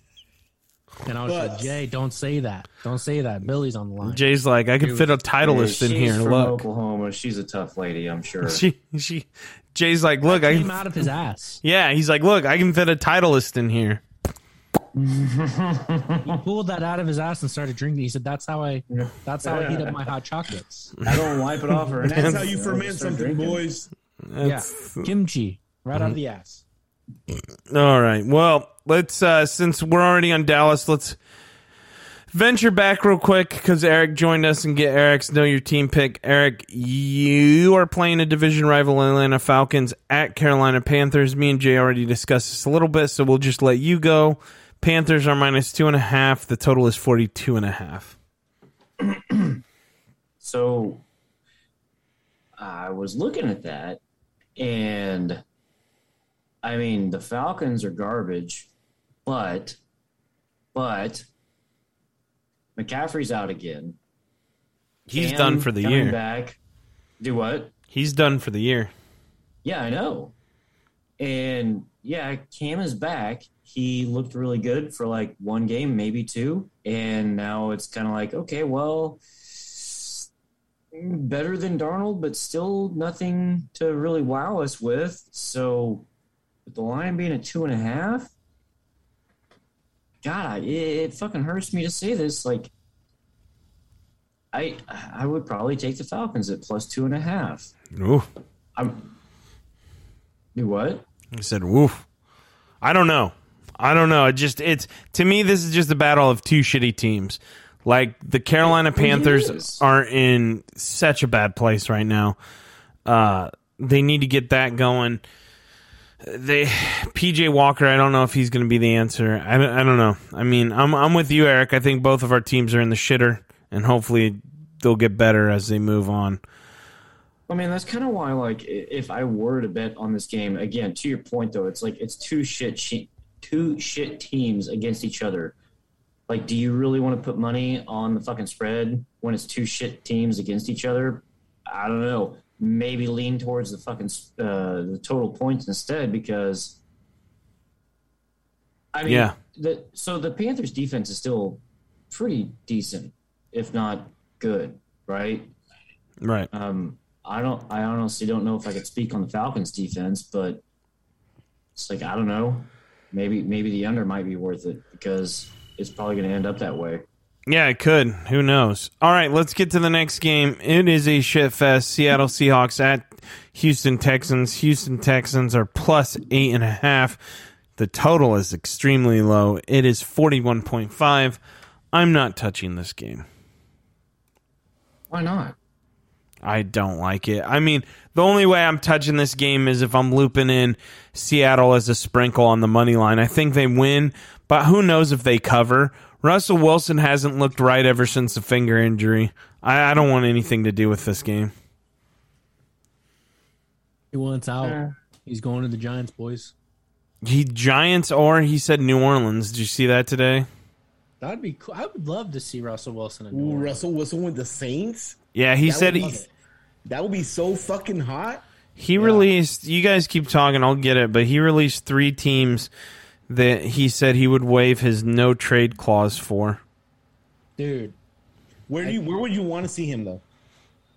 And I was But- like, Jay, don't say that. Don't say that. Billy's on the line. Jay's like, I can fit a titleist in she's here. from Look, Oklahoma. She's a tough lady, I'm sure. she she. Jay's like, look, I came can, out of his ass. yeah. He's like, look, I can fit a titleist in here. He pulled that out of his ass and started drinking. He said, "That's how I. That's how I heat up my hot chocolates. I don't wipe it off her. That's how you ferment something, boys. yeah, kimchi right out of the ass. All right. Well, let's uh since we're already on Dallas, let's venture back real quick because Eric joined us and get Eric's know your team pick. Eric, you are playing a division rival Atlanta Falcons at Carolina Panthers. Me and Jay already discussed this a little bit, so we'll just let you go. Panthers are minus two and a half. The total is forty two and a half. So I was looking at that, and I mean, the Falcons are garbage, but, but McCaffrey's out again. He's done for the year. Back. Do what? He's done for the year. Yeah, I know. And yeah, Cam is back. He looked really good for like one game, maybe two. And now it's kind of like, okay, well, better than Darnold, but still nothing to really wow us with. So, with the line being at two and a half, God, it, it fucking hurts me to say this. Like, I I would probably take the Falcons at plus two and a half. Ooh. I'm. Do what? I said, "Woof." I don't know. I don't know. It just it's to me this is just a battle of two shitty teams. Like the Carolina Panthers is. are in such a bad place right now. Uh they need to get that going. They PJ Walker, I don't know if he's going to be the answer. I I don't know. I mean, I'm I'm with you Eric. I think both of our teams are in the shitter and hopefully they'll get better as they move on. I mean, that's kind of why, like, if I were to bet on this game, again, to your point though, it's like it's two shit, she- two shit teams against each other. Like, do you really want to put money on the fucking spread when it's two shit teams against each other? I don't know. Maybe lean towards the fucking uh, the total points instead because. I mean, Yeah. the, so the Panthers' defense is still pretty decent, if not good, right? Right. Um, I don't. I honestly don't know if I could speak on the Falcons' defense, but it's like I don't know. Maybe maybe the under might be worth it because it's probably going to end up that way. Yeah, it could. Who knows? All right, let's get to the next game. It is a shit fest. Seattle Seahawks at Houston Texans. Houston Texans are plus eight and a half. The total is extremely low. It is 41.5. I'm not touching this game. Why not? I don't like it. I mean, the only way I'm touching this game is if I'm looping in Seattle as a sprinkle on the money line. I think they win, but who knows if they cover. Russell Wilson hasn't looked right ever since the finger injury. I, I don't want anything to do with this game. He wants out. Yeah. He's going to the Giants, boys. He Giants or he said New Orleans. Did you see that today? That'd be cool. I would love to see Russell Wilson in New Ooh, Orleans. Russell Wilson with the Saints. Yeah, he That said he That would be so fucking hot. he released. You guys keep talking, I'll get it. But he released three teams that he said he would waive his no trade clause for. Dude, Where do you? Where would you want to see him though?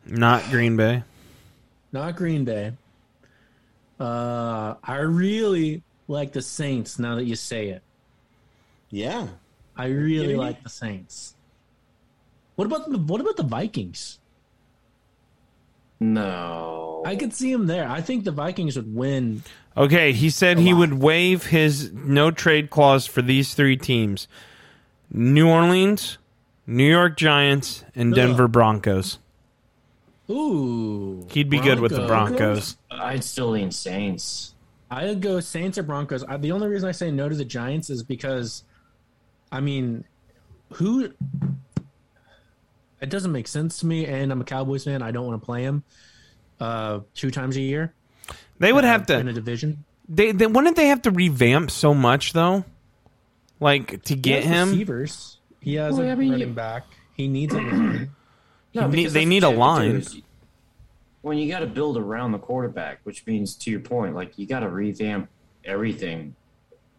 Not Green Bay. not Green Bay. Uh, I really like the Saints now that you say it. Yeah. I really kidding me? like the Saints. What about the what about the Vikings? No, I could see him there. I think the Vikings would win. Okay, he said he would waive his no trade clause for these three teams New Orleans, New York Giants, and Denver Broncos. Ooh, He'd be good with the Broncos. Broncos. I'd still lean Saints. I'd go Saints or Broncos. I, the only reason I say no to the Giants is because, I mean, who? It doesn't make sense to me, and I'm a Cowboys fan. I don't want to play him uh, two times a year. They would uh, have to in a division. They, they wouldn't they have to revamp so much though? Like to He get has him. receivers. He has Well, a I mean, running back. He needs a line. No, need- they need a you have to do line. is- When you got to build around the quarterback, which means to your point, like you got to revamp everything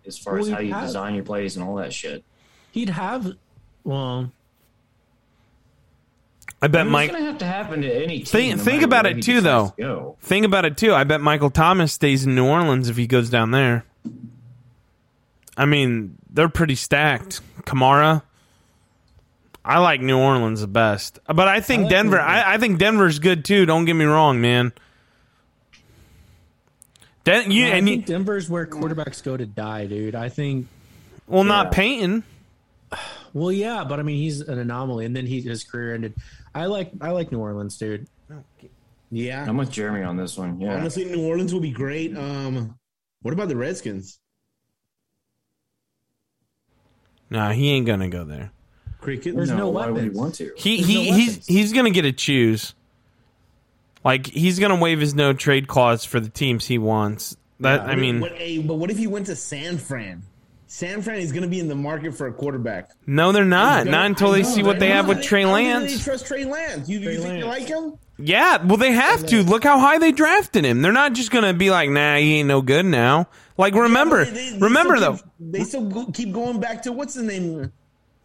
as far Well, as how you have- design your plays and all that shit. he'd have. Well, I bet I mean, Mike. it's gonna have to happen to any team. Think- no think about it too, though. to Think about it too. I bet Michael Thomas stays in New Orleans if he goes down there. I mean, they're pretty stacked. Kamara. I like New Orleans the best, but I think like Denver. I, I think Denver's good too. Don't get me wrong, man. Den- you, I and think you, Denver's where quarterbacks go to die, dude. I think. well, not Yeah. Peyton. Well, yeah, but I mean, he's an anomaly, and then he his career ended. I like I like New Orleans, dude. Yeah. I'm with Jeremy on this one. Yeah. Honestly, New Orleans will be great. Um, what about the Redskins? Nah, he ain't gonna go there. Cricket. There's no why would he weapons. want to? He There's he no he's weapons. he's gonna get to choose. Like he's gonna waive his no trade clause for the teams he wants. That I mean, What, hey, but what if he went to San Fran? San Fran is going to be in the market for a quarterback. no, they're not. They're- Not until they know, see what they're have with Trey How do They trust Trey Lance. You, you think they like him? Yeah, well, they have to. Look how high they drafted him. They're not just gonna be like, nah, he ain't no good now. Like, remember, They- they- they remember still though, keep- they still go, keep going back to what's the name?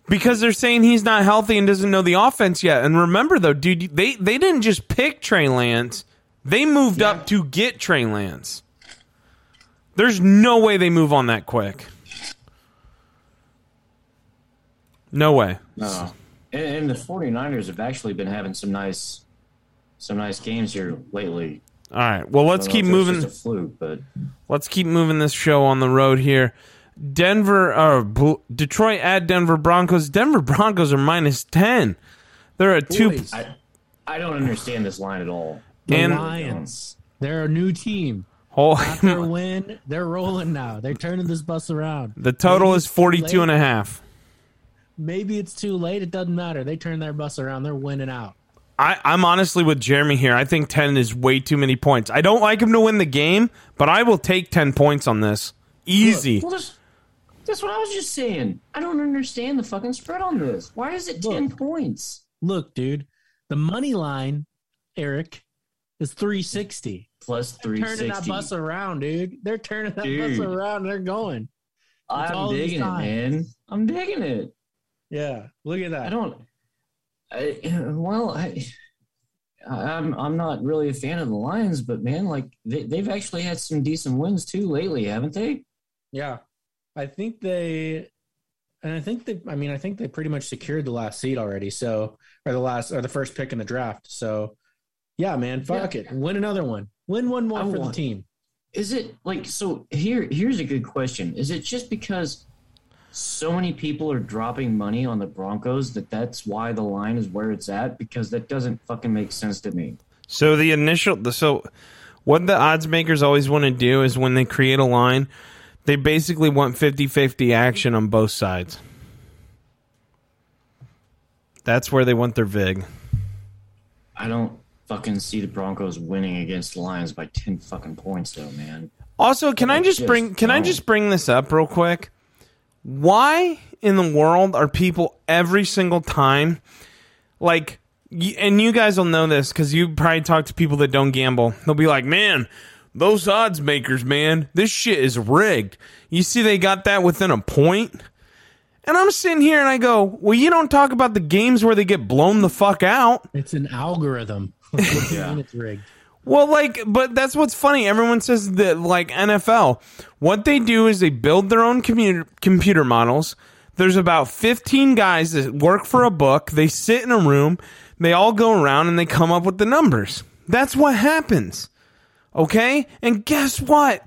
because they're saying he's not healthy and doesn't know the offense yet. And remember though, dude, they they didn't just pick Trey Lance; they moved up to get Trey Lance. There's no way they move on that quick. No way. No. And, and the 49ers have actually been having some nice, some nice games here lately. All right. Well, let's keep moving. It's just a fluke, but Let's keep moving this show on the road here. Denver, uh, Bl- Detroit at Denver Broncos. Denver Broncos are minus ten. They're a two. Boys, I, I don't understand this line at all. the and- Lions, they're a new team. Oh, After a win, they're rolling now. They're turning this bus around. the total is it's 42 and a half. Maybe it's too late. It doesn't matter. They turn their bus around. They're winning out. I, I'm honestly with Jeremy here. I think 10 is way too many points. I don't like him to win the game, but I will take 10 points on this. Easy. Well, that's, that's what I was just saying. I don't understand the fucking spread on this. Why is it 10 points? Look, dude, the money line, Eric, is 360. Plus Turning that bus around, dude. They're turning that Dude. bus around. They're going. It's I'm digging it, man. I'm digging it. Yeah, look at that. I don't. I, well, I, I'm I'm not really a fan of the Lions, but man, like they, they've actually had some decent wins too lately, haven't they? Yeah, I think they, and I think they. I mean, I think they pretty much secured the last seed already. So, or the last, or the first pick in the draft. So, yeah, man, fuck it, win another one, win one more I for the team. Is it like so? Here, here's a good question. Is it just because so many people are dropping money on the Broncos that that's why the line is where it's at? Because that doesn't fucking make sense to me. So the initial, the, so what the odds makers always want to do is when they create a line, they basically want 50-50 action on both sides. That's where they want their vig. I don't fucking see the Broncos winning against the Lions by ten fucking points, though, man. Also, can I just just bring can I don't. just bring this up real quick? Why in the world are people every single time like and you guys will know this cuz you probably talk to people that don't gamble. They'll be like, "Man, those odds makers, man, this shit is rigged." You see they got that within a? And I'm sitting here and I go, "Well, you don't talk about the games where they get blown the fuck out." It's an algorithm. What do you Yeah. it's rigged. Well, like, but that's what's funny. Everyone says that, like, NFL, what they do is they build their own computer, models. There's about 15 guys that work for a book. They sit in a room, they all go around and they come up with the numbers. That's what happens. Okay? And guess what?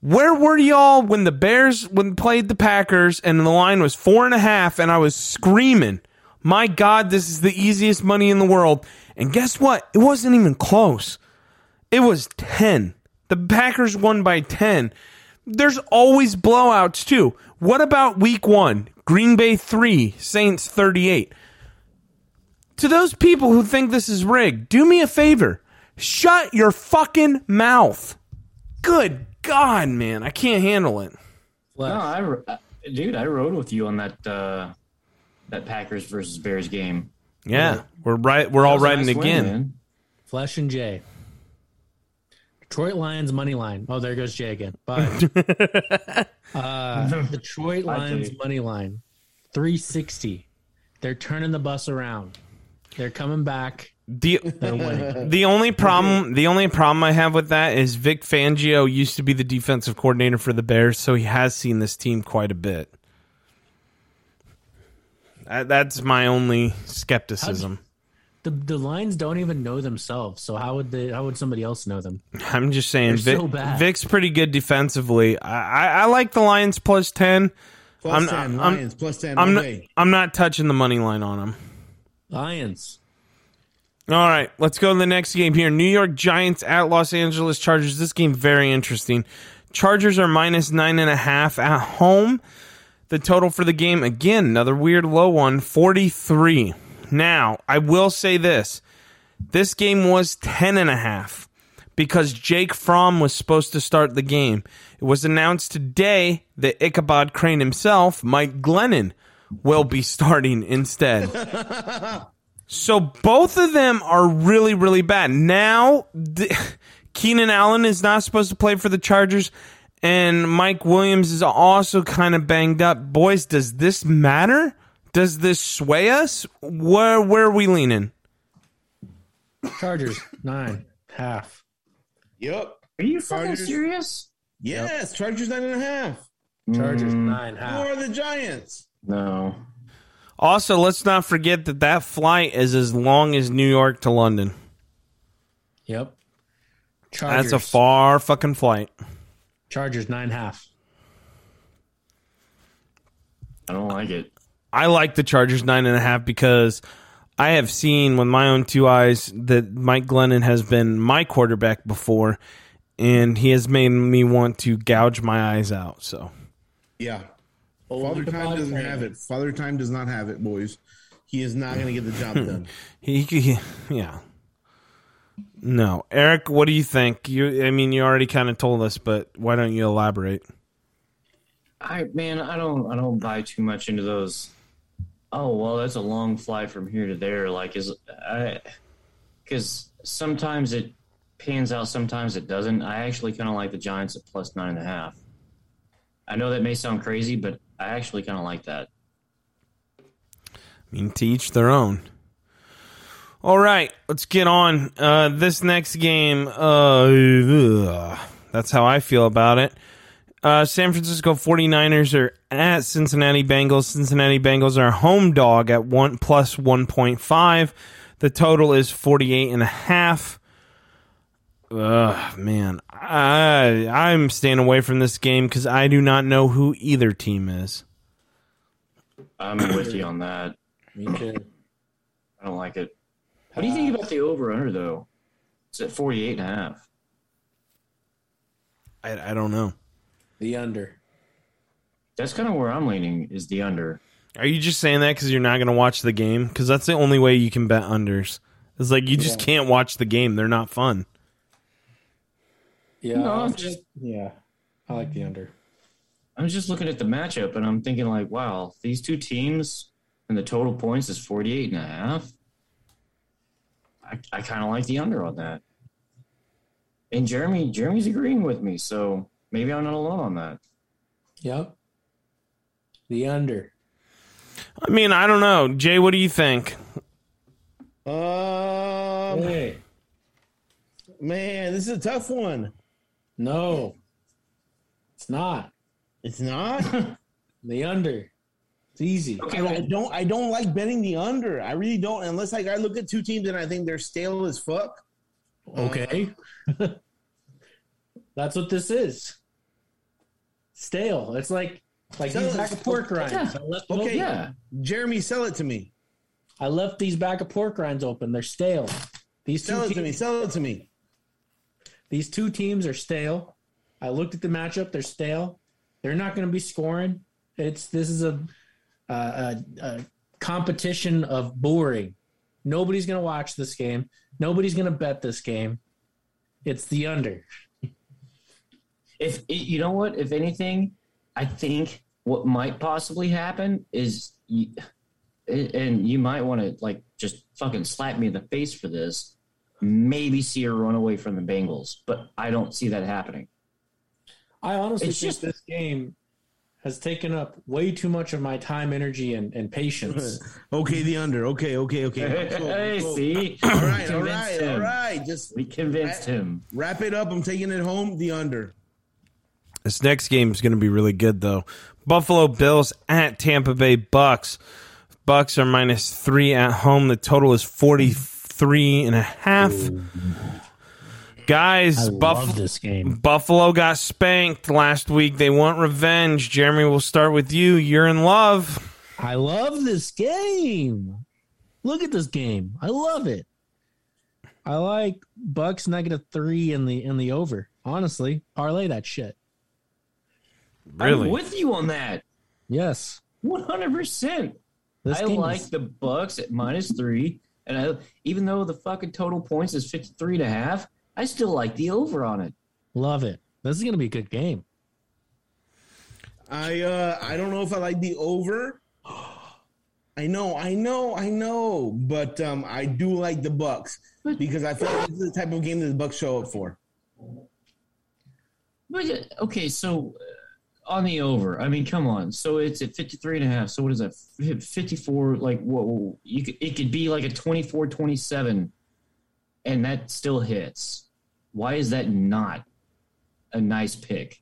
Where were y'all when the Bears when played the Packers and the line was four and a half and I was screaming, My God, this is the easiest money in the world. And guess what? It wasn't even close. It was 10. The Packers won by 10. There's always blowouts too. What about week one? Green Bay 3, Saints 38. To those people who think this is rigged, do me a favor. Shut your fucking mouth. Good God, man. I can't handle it. No, I, uh, dude, I rode with you on that uh, that Packers versus Bears game. Yeah, we're right. We're all was riding nice again. man. Flesh and Jay. Detroit Lions money line. Oh, there goes Jay again. But uh, Detroit Lions money line. 360. They're turning the bus around. They're coming back. The the only problem the only problem I have with that is Vic Fangio used to be the defensive coordinator for the Bears, so he has seen this team quite a bit. That- That's my only skepticism. The the Lions don't even know themselves. So how would they? How would somebody else know them? I'm just saying, They're Vic, so bad. Vic's pretty good defensively. I, I, I like the Lions plus ten. Plus I'm- 10, I'm- Lions, plus 10. I'm not. I'm not touching the money line on them. Lions. All right, let's go to the next game here. New York Giants at Los Angeles Chargers. This game very interesting. Chargers are minus nine and a half at home. The total for the game again, another weird low one, 43. Now, I will say this. This game was 10 and a half because Jake Fromm was supposed to start the game. It was announced today that Ichabod Crane himself, Mike Glennon, will be starting instead. So both of them are really, really bad. Now, Keenan Allen is not supposed to play for the Chargers, and Mike Williams is also kind of banged up. Boys, does this matter? Does this sway us? Where where are we leaning? Chargers nine half. Yep. Are you fucking Chargers. serious? Yes. Chargers nine and a half. Chargers Mm, nine Who half. are the Giants? No. Also, let's not forget that that flight is as long as New York to London. Yep. Chargers. That's a far fucking flight. Chargers nine half. I don't like it. I like the Chargers nine and a half because I have seen with my own two eyes that Mike Glennon has been my quarterback before, and he has made me want to gouge my eyes out. So Yeah. Father Time doesn't have it. Father Time does not have it, boys. He is not going to get the job done. he, he yeah. No, Eric, what do you think? You, I mean, you already kind of told us, but why don't you elaborate? I man, I don't I don't buy too much into those. Oh well, that's a long flight from here to there. Like is I because sometimes it pans out, sometimes it doesn't. I actually kind of like the Giants at plus nine and a half. I know that may sound crazy, but I actually kind of like that. I mean, to each their own. All right, let's get on. Uh, this next game, uh, ugh, that's how I feel about it. Uh, San Francisco 49ers are at Cincinnati Bengals. Cincinnati Bengals are home dog at one plus 1.5. The total is 48 and a half. Ugh, man. I, I'm staying away from this game because I do not know who either team is. I'm with you on that. Me too. I don't like it. What do you think about the over under though? It's at 48 and a half. I, I don't know. The under. That's kind of where I'm leaning is the under. Are you just saying that because you're not going to watch the game? Because that's the only way you can bet unders. It's like you just can't watch the game; they're not fun. Yeah. No, I'll I'm just- yeah. I like the under. I'm just looking at the matchup and I'm thinking like, wow, these two teams and the total points is 48 and a half. I, I kind of like the under on that. And Jeremy, Jeremy's agreeing with me, so maybe I'm not alone on that. Yep. The under. I mean, I don't know, Jay. What do you think? Um, Hey. man, this is a tough one. No. It's not. It's not. The under. It's easy. I, I don't. I don't like betting the under. I really don't, unless like I look at two teams and I think they're stale as fuck. Okay. That's what this is. Stale. It's like like So these it's- bag of pork rinds. Yeah. I left Okay. okay. Yeah. Jeremy, sell it to me. I left these bag of pork rinds open. They're stale. These two Sell it to me. Sell it to me. these two teams are stale. I looked at the matchup. They're stale. They're not going to be scoring. It's this is a, a, a, a competition of boring. Nobody's going to watch this game. Nobody's going to bet this game. It's the under. If you know what, if anything, I think what might possibly happen is, you, and you might want to like just fucking slap me in the face for this. Maybe see a run away from the Bengals, but I don't see that happening. I honestly It's think just- this game has taken up way too much of my time, energy, and, and patience. Okay, the under. Okay, okay, okay. So- Hey, so- see? All We right, all convinced right, him. all right. Just We convinced him. wrap it up. I'm taking it home. The under. This next game is going to be really good, though. Buffalo Bills at Tampa Bay Bucks. Bucks are minus three at home. The total is 43 and a half. Guys, I Buff- love this game. Buffalo got spanked last week. They want revenge. Jeremy, we'll start with you. You're in love. I love this game. Look at this game. I love it. I like Bucks negative three in the in the over. Honestly, parlay that shit. Really? I'm with you on that. Yes, 100%. this I like is- the Bucks at minus three. And I, even though the fucking total points is 53 and a half, I still like the over on it. love it. This is gonna be a good game. I uh I don't know if I like the over. I know, I know, I know, but um I do like the Bucks because I feel like this is the type of game that the Bucks show up for. But uh, okay, so uh, on the over, I mean, come on. So it's at 53 and a half. So what is that? 54 like what you could, it could be like a 24 27 and that still hits. Why is that not a nice pick?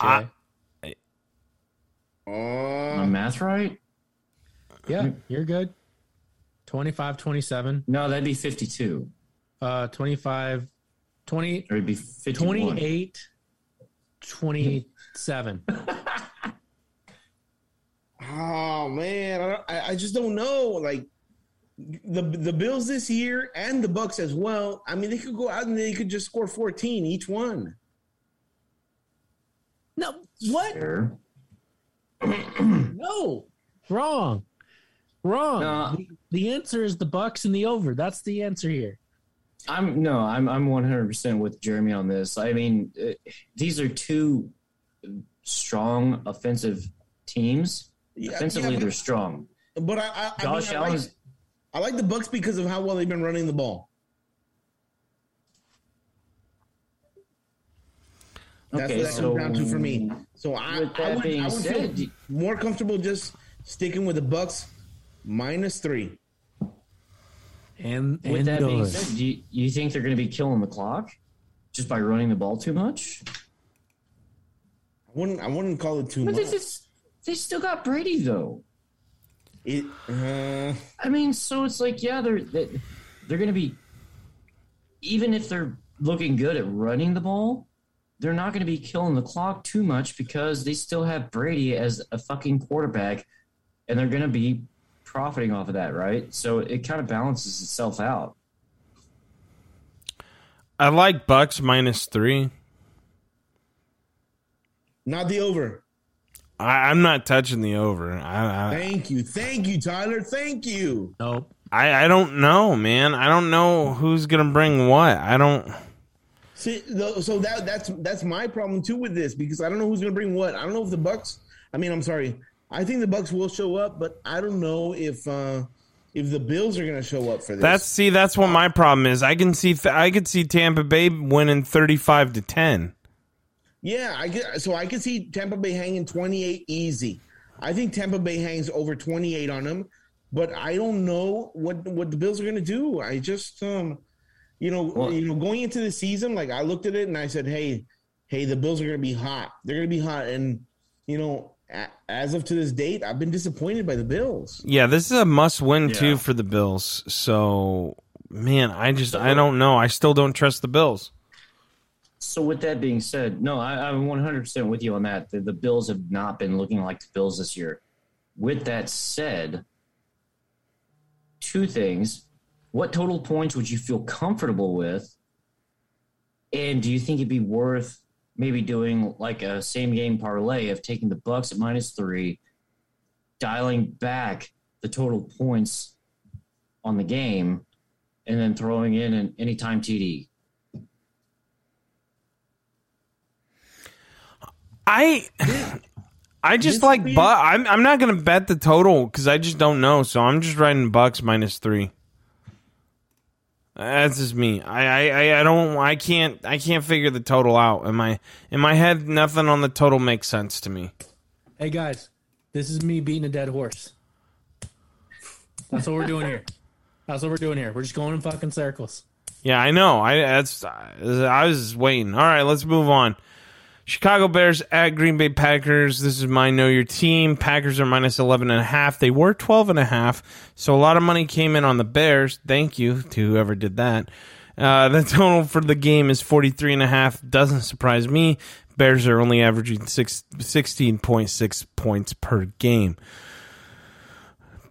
I- Oh, My math right? Yeah, you're good. 25 27, No, that'd be 52. uh 25 20 Or it'd be 51. 28 27. oh man, I I just don't know. Like the the Bills this year and the Bucks as well. I mean, they could go out and they could just score 14 each one. No, what? Sure. No. Wrong. Wrong. No. The, the answer is the Bucks and the over. That's the answer here. I'm no, I'm I'm 100% with Jeremy on this. I mean, uh, these are two strong offensive teams. Yeah, Offensively, yeah, they're strong. but I, I, I, Josh mean, I, like, Allen's I like the Bucks because of how well they've been running the ball. That's okay. what that So comes down to for me. So I, With I would, I would said, feel more comfortable just sticking with the Bucks minus three. And, with and that being said, do you, you think they're going to be killing the clock just by running the ball too much? I wouldn't. I wouldn't call it too But much. they, just- they still got Brady though. It, uh, I mean, so it's like, yeah, they're they, they're going to be even if they're looking good at running the ball, they're not going to be killing the clock too much because they still have Brady as a fucking quarterback, and they're going to be profiting off of that, right? So it kind of balances itself out. I like Bucks minus three. not the over. I, I'm not touching the over. I, I, Thank you, thank you, Tyler. Thank you. Nope. I, I don't know, man. I don't know who's gonna bring what. I don't. See, th- so that that's that's my problem too with this because I don't know who's going to bring what. I don't know if the Bucks. I mean, I'm sorry. I think the Bucks will show up, but I don't know if uh if the Bills are going to show up for this. That's see. That's what my problem is. I can see. I could see Tampa Bay winning thirty-five to ten. Yeah. I get so I can see Tampa Bay hanging 28 easy. I think Tampa Bay hangs over 28 on them, but I don't know what what the Bills are going to do. I just um you know Well- you know going into the season, like I looked at it and I said, hey, hey, the Bills are going to be hot. They're going to be hot, and you know. As of to this date, I've been disappointed by the Bills. Yeah, this is a must-win Yeah. too for the Bills. So, man, I just I don't know. I still don't trust the Bills. So with that being said, no, I, I'm 100% with you on that. The, the Bills have not been looking like the Bills this year. With that said, two things. What total points would you feel comfortable with? And do you think it'd be worth maybe doing like a same game parlay of taking the Bucks at minus three, dialing back the total points on the game, and then throwing in an anytime TD? I I just like but I'm I'm not gonna bet the total because I just don't know. So I'm just writing Bucks minus three. That's just me. I, I, I don't. I can't. I can't figure the total out. In my in my head, nothing on the total makes sense to me. Hey guys, this is me beating a dead horse. That's what we're doing here. That's what we're doing here. We're just going in fucking circles. Yeah, I know. I that's I was waiting. All right, let's move on. Chicago Bears at Green Bay Packers. This is my know your team. Packers are minus 11 and a half. They were 12 and a half. So a lot of money came in on the Bears. Thank you to whoever did that. Uh, the total for the game is 43 and a half. Doesn't surprise me. Bears are only averaging six, 16.6 points per game.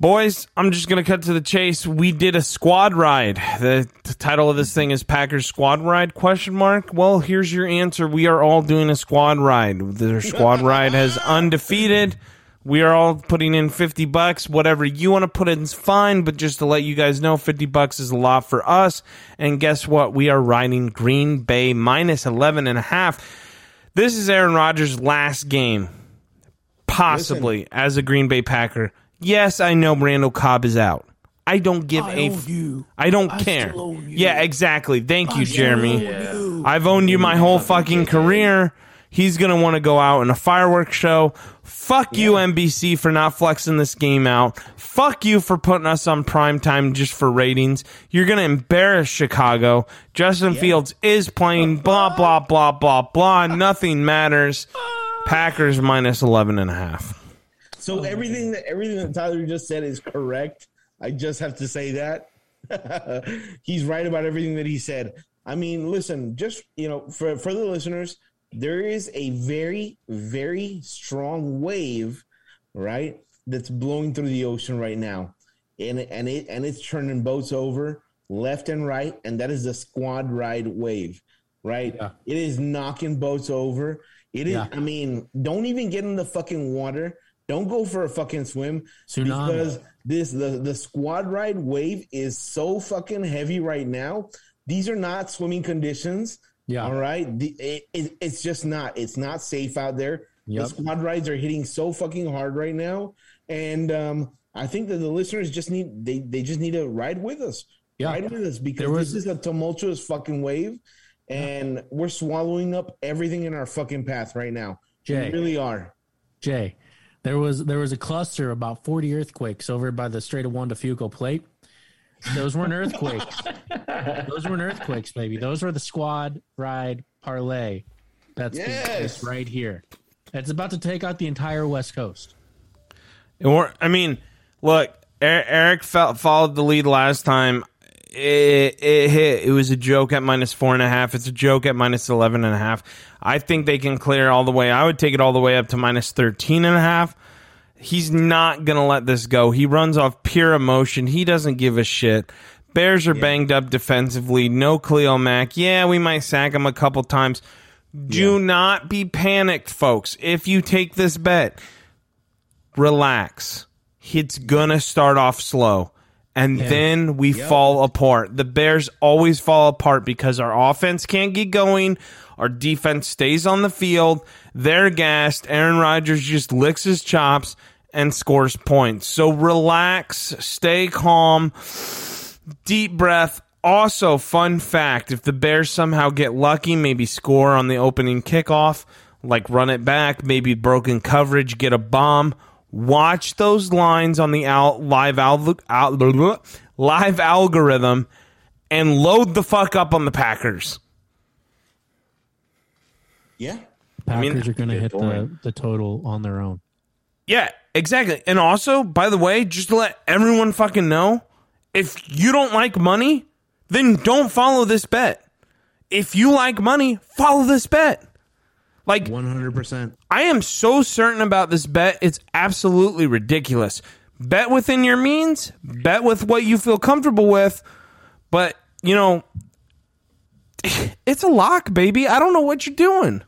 Boys, I'm just going to cut to the chase. We did a squad ride. The, the title of this thing is Packers Squad Ride question mark. Well, here's your answer. We are all doing a squad ride. Their squad ride has undefeated. We are all putting in 50 bucks. Whatever you want to put in is fine, but just to let you guys know, 50 bucks is a lot for us. And guess what? We are riding Green Bay minus 11 and a half. This is Aaron Rodgers' last game, possibly Listen. as a Green Bay Packer. Yes, I know Randall Cobb is out. I don't give I a. own you. I don't I care. still own you. Yeah, exactly. Thank you, Jeremy. Yeah. I've owned you my whole fucking career. He's gonna want to go out in a fireworks show. Fuck you, NBC, for not flexing this game out. Fuck you for putting us on prime time just for ratings. You're gonna embarrass Chicago. Justin Fields is playing. Blah blah blah blah blah. Nothing matters. Packers minus 11 and a half. So oh everything that everything that Tyler just said is correct. I just have to say that. He's right about everything that he said. I mean, listen, just you know, for for the listeners, there is a very very strong wave, right? That's blowing through the ocean right now. And and it and it's turning boats over left and right, and that is the squad ride wave, right? Yeah. It is knocking boats over. It is Yeah. I mean, don't even get in the fucking water. Don't go for a fucking swim Tsunami. because this the the squad ride wave is so fucking heavy right now. These are not swimming conditions. Yeah. All right. The, it, it, it's just not. It's not safe out there. Yep. The squad rides are hitting so fucking hard right now, and um, I think that the listeners just need they they just need to ride with us. Yeah. Ride with us because was- this is a tumultuous fucking wave, and we're swallowing up everything in our fucking path right now. Jay. We really are. Jay, there was there was a cluster about 40 earthquakes over by the Strait of Juan de Fuca plate. Those weren't earthquakes. Those weren't earthquakes, baby. Those were the squad ride parlay. That's Yes. this right here. It's about to take out the entire West Coast. Or I mean, look, Er- Eric felt, followed the lead last time. It, it hit. It was a joke at minus four and a half. It's a joke at minus eleven and a half. I think they can clear all the way. I would take it all the way up to minus thirteen and a half. He's not gonna let this go. He runs off pure emotion. He doesn't give a shit. Bears are banged up defensively. No Khalil Mack. Yeah, we might sack him a couple times. Do not be panicked, folks. If you take this bet, relax. It's gonna start off slow. And then we fall apart. The Bears always fall apart because our offense can't get going. Our defense stays on the field. They're gassed. Aaron Rodgers just licks his chops and scores points. So relax, stay calm, deep breath. Also, fun fact if the Bears somehow get lucky, maybe score on the opening kickoff, like run it back, maybe broken coverage, get a bomb. Watch those lines on the al- live al- al- live algorithm and load the fuck up on the Packers. Yeah. Packers mean- are going to Good hit the, the total on their own. Yeah, exactly. And also, by the way, just to let everyone fucking know, if you don't like money, then don't follow this bet. If you like money, follow this bet. Like One hundred percent. I am so certain about this bet. It's absolutely ridiculous. Bet within your means, bet with what you feel comfortable with, but you know, it's a lock, baby. I don't know what you're doing.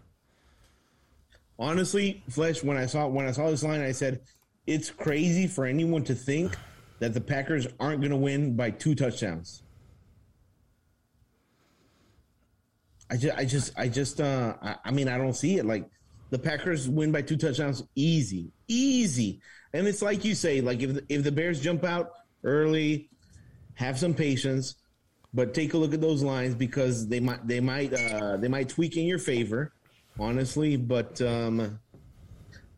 honestly, Flesh, when I saw when I saw this line, I said it's crazy for anyone to think that the Packers aren't going to win by two touchdowns. I just, I just, I just, uh, I, I mean, I don't see it. Like the Packers win by two touchdowns, easy, easy. And it's like you say, like if if the Bears jump out early, have some patience. but take a look at those lines because they might they might uh, they might tweak in your favor, honestly. But um,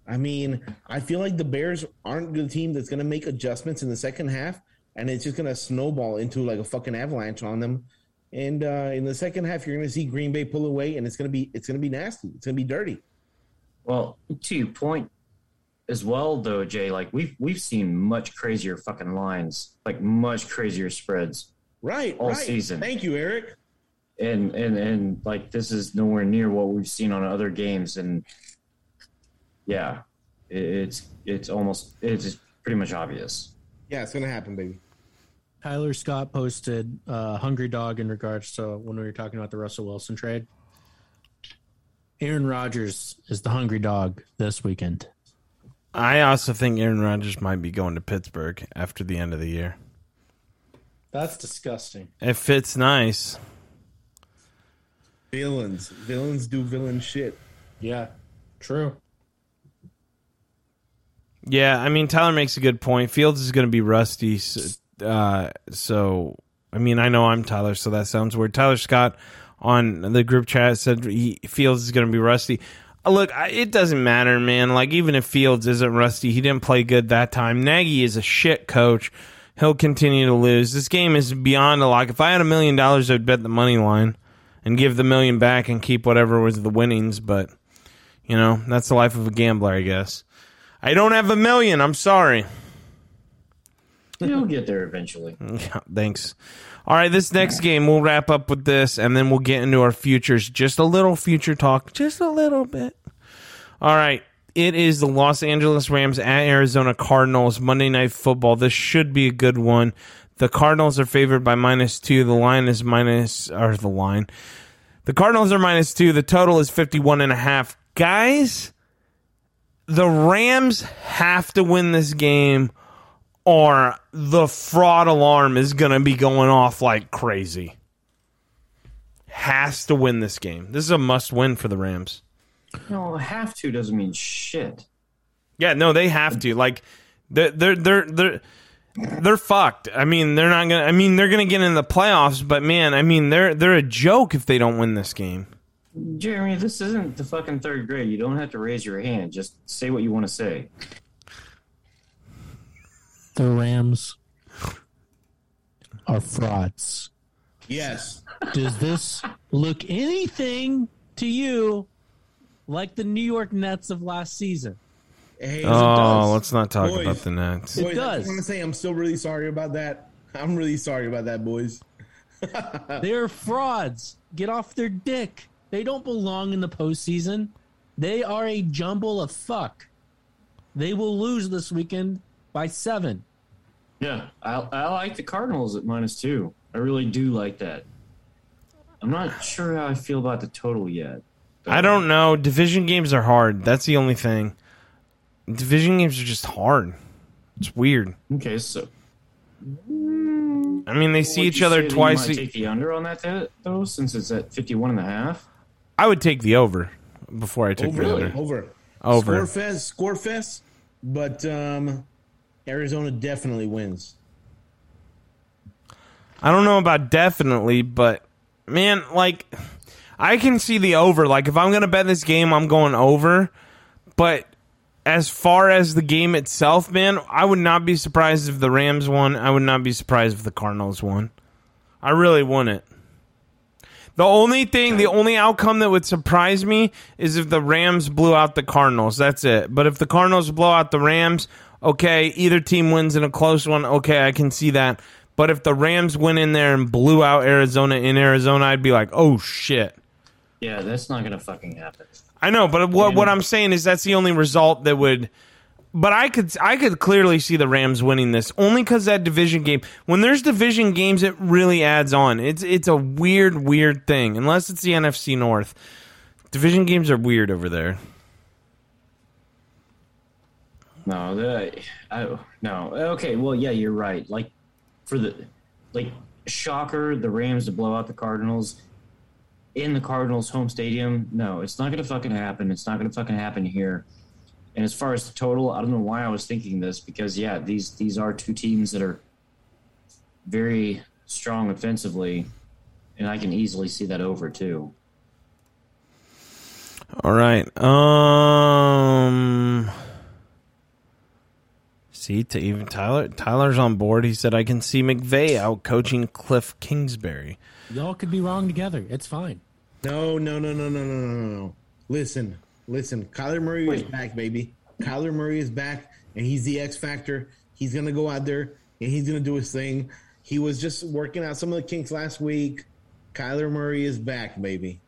I mean, I feel like the Bears aren't the team that's going to make adjustments in the second half, and it's just going to snowball into like a fucking avalanche on them. And uh, in the second half, you're going to see Green Bay pull away, and it's going to be it's going to be nasty. It's going to be dirty. Well, to your point as well, though, Jay, like we've we've seen much crazier fucking lines, like much crazier spreads, Right, All right. season. Thank you, Eric. and and and like this is nowhere near what we've seen on other games, and yeah, it's it's almost it's pretty much obvious. Yeah, it's going to happen, baby. Tyler Scott posted uh, "Hungry Dog" in regards to when we were talking about the Russell Wilson trade. Aaron Rodgers is the hungry dog this weekend. I also think Aaron Rodgers might be going to Pittsburgh after the end of the year. That's disgusting. It fits nice. Villains, villains do villain shit. Yeah, true. Yeah, I mean Tyler makes a good point. Fields is going to be rusty, so, uh, so I mean I know I'm Tyler, so that sounds weird. Tyler Scott on the group chat said he Fields is going to be rusty. Uh, Look, I- it doesn't matter, man. Like even if Fields isn't rusty, he didn't play good that time. Nagy is a shit coach. He'll continue to lose. This game is beyond a lock. If I had a million dollars, I'd bet the money line and give the million back and keep whatever was the winnings. But you know, that's the life of a gambler, I guess. I don't have a million. I'm sorry. You'll get there eventually. Yeah, thanks. All right, this next game, we'll wrap up with this, and then we'll get into our futures. Just a little future talk, just a little bit. All right, it is the Los Angeles Rams at Arizona Cardinals Monday Night Football. This should be a good one. The Cardinals are favored by minus two. The line is minus, or the line. The Cardinals are minus two. The total is 51 and a half. Guys, the Rams have to win this game or the fraud alarm is going to be going off like crazy. Has to win this game. This is a must win for the Rams. No, have to doesn't mean shit. Yeah, no, they have to. Like they're they're they're they're, they're fucked. I mean, they're not going to I mean, they're to get in the playoffs, but man, I mean, they're they're a joke if they don't win this game. Jeremy, this isn't the fucking third grade. You don't have to raise your hand. Just say what you want to say. The Rams are frauds. Yes. Does this look anything to you like the New York Nets of last season? Hey, Oh, let's not talk Boys. about the Nets. It Boys, I does. just want to say I'm still really sorry about that. I'm really sorry about that, boys. They're frauds. Get off their dick. They don't belong in the postseason. They are a jumble of fuck. They will lose this weekend by seven. Yeah, I, I like the Cardinals at minus two. I really do like that. I'm not sure how I feel about the total yet. I don't know. Division games are hard. That's the only thing. Division games are just hard. It's weird. Okay, so I mean, they see would each you other say that you twice. might take the under on that though, since it's at 51 and a half. I would take the over before I took the Over, under. over, Over. Score fest, score fest. But um, Arizona definitely wins. I don't know about definitely, but man, like I can see the over. Like if I'm gonna bet this game, I'm going over. But as far as the game itself, man, I would not be surprised if the Rams won. I would not be surprised if the Cardinals won. I really wouldn't. The only thing, the only outcome that would surprise me is if the Rams blew out the Cardinals. That's it. But if the Cardinals blow out the Rams, okay, either team wins in a close one. Okay, I can see that. But if the Rams went in there and blew out Arizona in Arizona, I'd be like, oh shit. Yeah, that's not gonna fucking happen. I know, but what what I'm saying is that's the only result that would. But I could I could clearly see the Rams winning this only because that division game. When there's division games, it really adds on. It's it's a weird weird thing. Unless it's the NFC North, division games are weird over there. No, the, no. Okay, well, yeah, you're right. Like for the like shocker, the Rams to blow out the Cardinals in the Cardinals' home stadium. No, it's not gonna fucking happen. It's not gonna fucking happen here. And as far as the total, I don't know why I was thinking this because yeah, these these are two teams that are very strong offensively, and I can easily see that over too. All right. Um. See, to even Tyler, Tyler's on board. He said, "I can see McVay out coaching Cliff Kingsbury." Y'all could be wrong together. It's fine. No, no, no, no, no, no, no, no. Listen, listen. Kyler Murray Wait. is back, baby. Kyler Murray is back, and he's the X factor. He's gonna go out there and he's gonna do his thing. He was just working out some of the kinks last week. Kyler Murray is back, baby.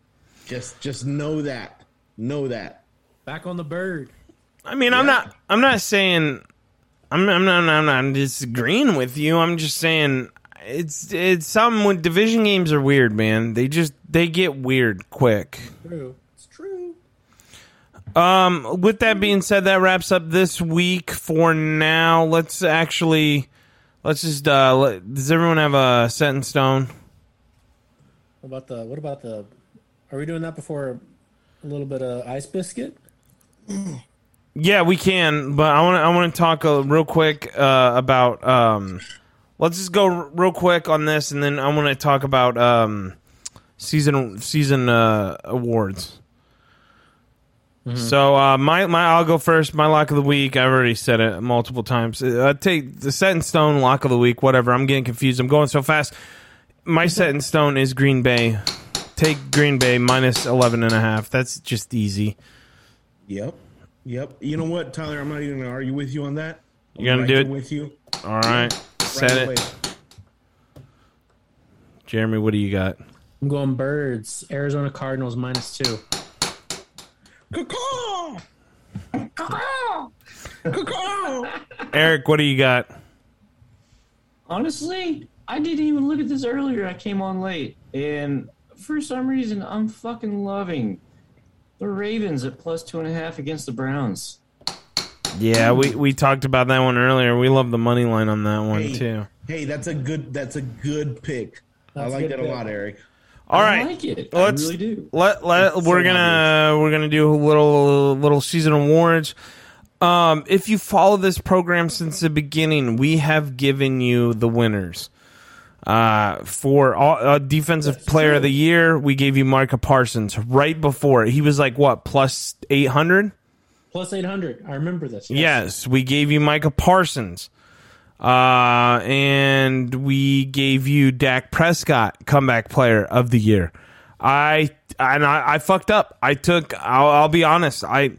Just, just know that. Know that. Back on the bird. I mean, yeah. I'm not. I'm not saying I'm. I'm not. I'm not disagreeing with you. I'm just saying it's. It's something when division games are weird, man. They just they get weird quick. True. It's true. Um, with that being said, that wraps up this week for now. Let's actually, let's just. Uh, let, does everyone have a set in stone? What about the? What about the? Are we doing that before a little bit of ice biscuit? Yeah, we can, but I want to. I want to talk uh, real quick uh, about. Um, let's just go r- real quick on this, and then I want to talk about um, season season uh, awards. So uh, my my I'll go first. My lock of the week. I've already said it multiple times. I take the set in stone lock of the week. Whatever. I'm getting confused. I'm going so fast. My set in stone is Green Bay. Take Green Bay minus 11 and a half. That's just easy. Yep. Yep. You know what, Tyler? I'm not even gonna argue with you on that. I'm You gonna right do it? with you? All right. Set Right it. away. Jeremy, what do you got? I'm going birds. Arizona Cardinals minus two. Caw-caw! Caw-caw! Eric, what do you got? Honestly, I didn't even look at this earlier. I came on late, and for some reason, I'm fucking loving the Ravens at plus two and a half against the Browns. Yeah, we, we talked about that one earlier. We love the money line on that one Hey, too. hey, that's a good. That's a good pick. That's I a like good that a lot, Eric. All I right. like it. Let's- I really do. Let let It's we're so gonna we're gonna do a little little season awards. Um, if you follow this program since the beginning, we have given you the winners. Uh, for all, uh, defensive player of the year, we gave you Micah Parsons right before he was like what plus eight hundred. Plus 800. I remember this. Yes, we gave you Micah Parsons. Uh, and we gave you Dak Prescott comeback player of the year. I and I, I fucked up. I took. I'll, I'll be honest. I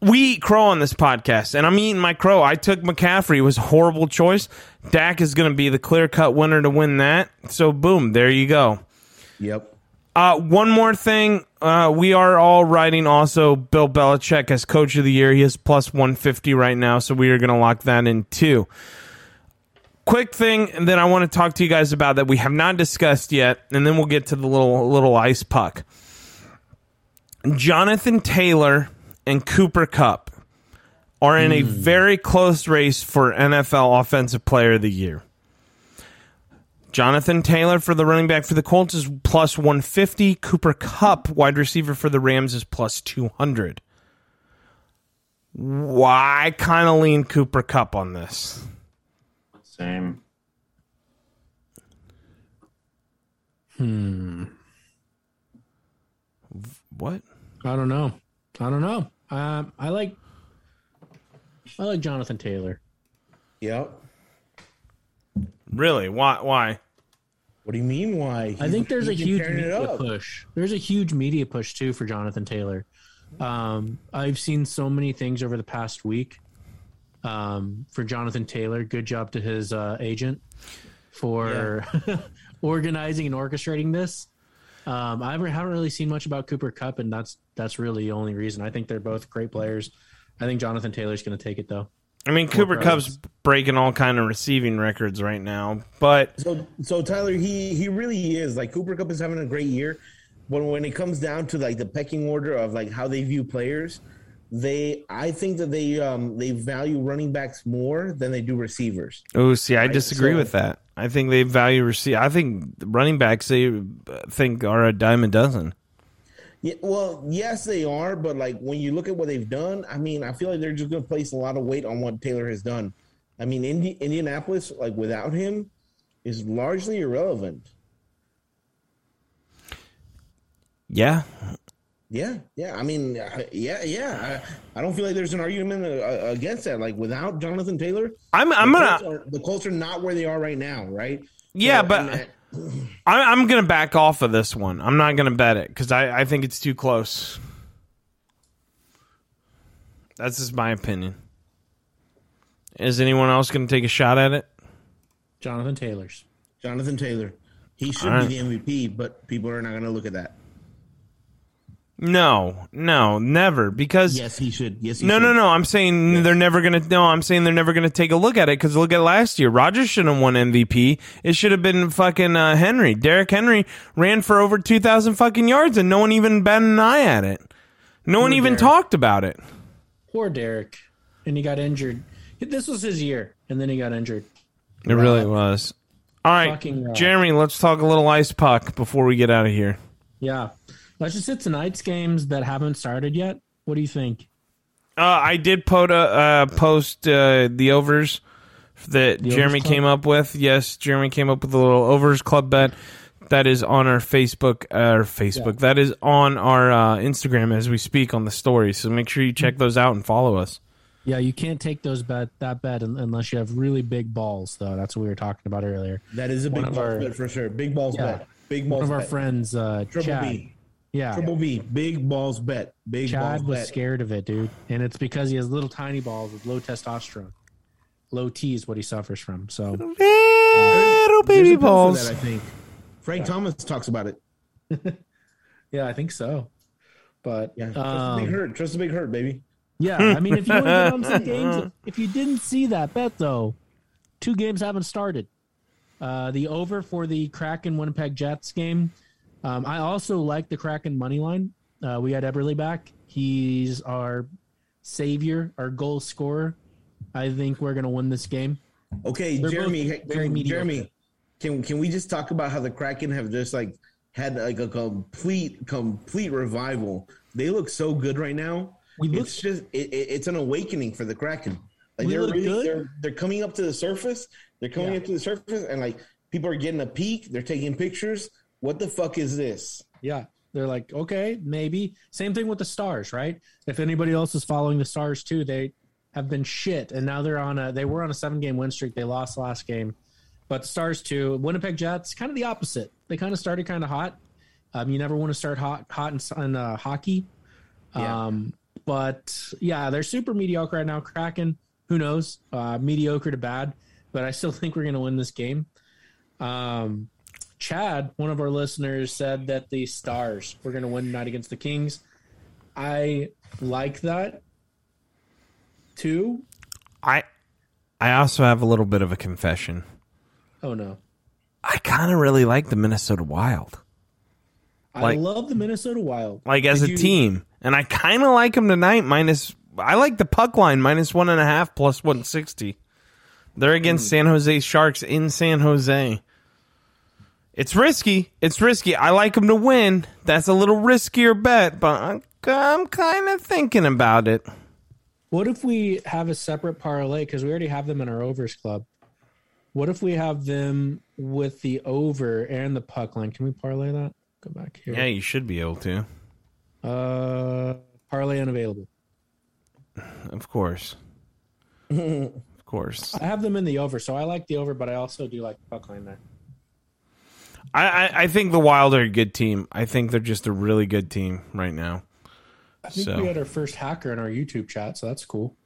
we eat crow on this podcast, and I'm eating my crow. I took McCaffrey. It was a horrible choice. Dak is going to be the clear cut winner to win that. So boom, there you go. Yep. Uh, one more thing. Uh, we are all writing also Bill Belichick as coach of the year. He is plus 150 right now, so we are going to lock that in too. Quick thing that I want to talk to you guys about that we have not discussed yet, and then we'll get to the little little ice puck. Jonathan Taylor and Cooper Kupp are in a very close race for NFL Offensive Player of the Year. Jonathan Taylor for the running back for the Colts is plus 150. Cooper Kupp, wide receiver for the Rams, is plus 200. Why I kind of lean Cooper Kupp on this? Same. Hmm. What? I don't know. I don't know. Um, I like. I like Jonathan Taylor. Yep. Really? Why? Why? What do you mean? Why? I think there's a huge media push. There's a huge media push too for Jonathan Taylor. Um, I've seen so many things over the past week um, for Jonathan Taylor. Good job to his uh, agent for organizing and orchestrating this. Um, I haven't, haven't really seen much about Cooper Kupp, and that's that's really the only reason. I think they're both great players. I think Jonathan Taylor's going to take it though. I mean, Cooper presence. Kupp's breaking all kind of receiving records right now, but So, so Tyler, he he really is like Cooper Kupp is having a great year, but when it comes down to like the pecking order of like how they view players, they I think that they um they value running backs more than they do receivers. oh, see, I disagree so- with that. I think they value receive. I think running backs they uh, think are a dime a dozen. Yeah, well, yes, they are, but like when you look at what they've done, I mean, I feel like they're just going to place a lot of weight on what Taylor has done. I mean, Indi- Indianapolis, like without him, is largely irrelevant. Yeah, Yeah, yeah. I mean, uh, yeah, yeah. I, I don't feel like there's an argument uh, against that. Like without Jonathan Taylor, I'm. I'm the gonna. Colts are, the Colts are not where they are right now, right? Yeah, So, but that- I, I'm gonna back off of this one. I'm not gonna bet it because I, I think it's too close. That's just my opinion. Is anyone else gonna take a shot at it? Jonathan Taylor's. Jonathan Taylor, he should All right. be the MVP, but people are not going to look at that. No, no, never. Because Yes, he should. Yes, he no, should. no, no. I'm saying they're never gonna. No, I'm saying they're never gonna take a look at it because look at last year. Rodgers should have won MVP. It should have been fucking uh, Henry. Derrick Henry ran for over two thousand fucking yards, and no one even batted an eye at it. No one even Derrick. talked about it. Poor Derrick. And he got injured. This was his year, and then he got injured. It really was. All right, Jeremy, let's talk a little ice puck before we get out of here. Yeah. Let's just hit tonight's games that haven't started yet. What do you think? Uh, I did put a, uh, post uh, the overs that The Jeremy club? came up with. Yes, Jeremy came up with a little overs club bet. That is on our Facebook. Our Facebook. That is on our uh, Instagram as we speak on the story. So make sure you check those out and follow us. Yeah, you can't take those bet that bet unless you have really big balls, though. That's what we were talking about earlier. That is a big One of balls our- bet for sure. Big balls Yeah. bet. Big balls. One balls of our bet. friends, uh, Triple Chad. B. Yeah, Triple B. Big balls bet. Big Chad balls was bet. scared of it, dude, and it's because he has little tiny balls with low testosterone. Low T is what he suffers from. So Little There's baby a pill for balls. That, I think. Frank Thomas talks about it. yeah, I think so. But Yeah. Trust a big um, hurt. Trust a big hurt, baby. yeah, I mean, if you want to get on some games, if you didn't see that bet though, two games haven't started. Uh, the over for the Kraken Winnipeg Jets game. Um, I also like the Kraken money line. Uh, we had Eberle back. He's our savior, our goal scorer. I think we're gonna win this game. Okay, They're Jeremy. can- Jeremy, can can we just talk about how the Kraken have just like had like a complete complete revival? They look so good right now. We look- it's just it, it, it's an awakening for the Kraken. Like they're really good. they're they're coming up to the surface. They're coming Yeah. up to the surface, and like people are getting a peek. They're taking pictures. What the fuck is this? Yeah. They're like, okay, maybe. Same thing with the Stars, right? If anybody else is following the Stars too, they have been shit. And now they're on a they were on a seven game win streak. They lost last game. But the Stars too, Winnipeg Jets, kind of the opposite. They kind of started kind of hot. Um, you never want to start hot hot in, in uh, hockey. Yeah. Um, but yeah, they're super mediocre right now. Kraken, who knows? Uh, mediocre to bad, but I still think we're going to win this game. Um, Chad, one of our listeners, said that the Stars were going to win tonight against the Kings. I like that too. I I also have a little bit of a confession. Oh no, I kind of really like the Minnesota Wild, Like- I love the Minnesota Wild. like as Did a you- team, and I kind of like them tonight. Minus, I like the puck line minus one and a half plus one sixty. They're against hmm. San Jose Sharks in San Jose. It's risky. It's risky. I like them to win. That's a little riskier bet, but I'm, I'm kind of thinking about it. What if we have a separate parlay because we already have them in our overs club? What if we have them with the over and the puck line? Can we parlay that? Go back here. Yeah, you should be able to. Uh, parlay unavailable. Of course. of course. I have them in the over, so I like the over, but I also do like the puck line there. I, I, I think the Wild are a good team. I think they're just a really good team right now. I think So- we had our first hacker in our YouTube chat, so that's cool.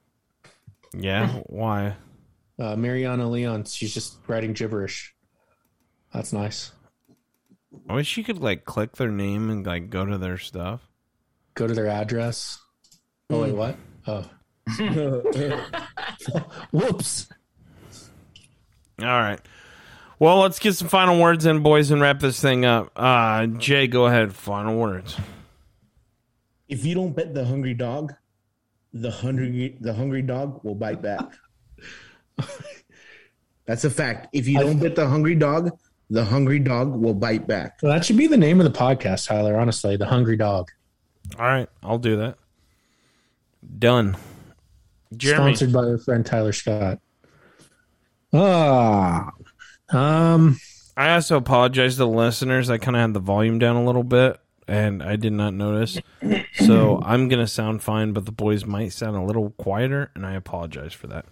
Yeah. Why? Uh, Mariana Leon, she's just writing gibberish. That's nice. I wish you could like click their name and like go to their stuff. Go to their address. Oh wait, what? Oh, whoops. All right. Well, let's get some final words in, boys, and wrap this thing up. Uh, Jay, go ahead. Final words. If you don't bet the hungry dog, the hungry the hungry dog will bite back. That's a fact. If you don't bet the hungry dog, the hungry dog will bite back. Well, that should be the name of the podcast, Tyler. Honestly, the Hungry Dog, All right, I'll do that. Done. Jeremy. sponsored by our friend Tyler Scott. Ah, Um, I also apologize to the listeners. I kind of had the volume down a little bit, and I did not notice. So I'm gonna sound fine, but the boys might sound a little quieter, and I apologize for that.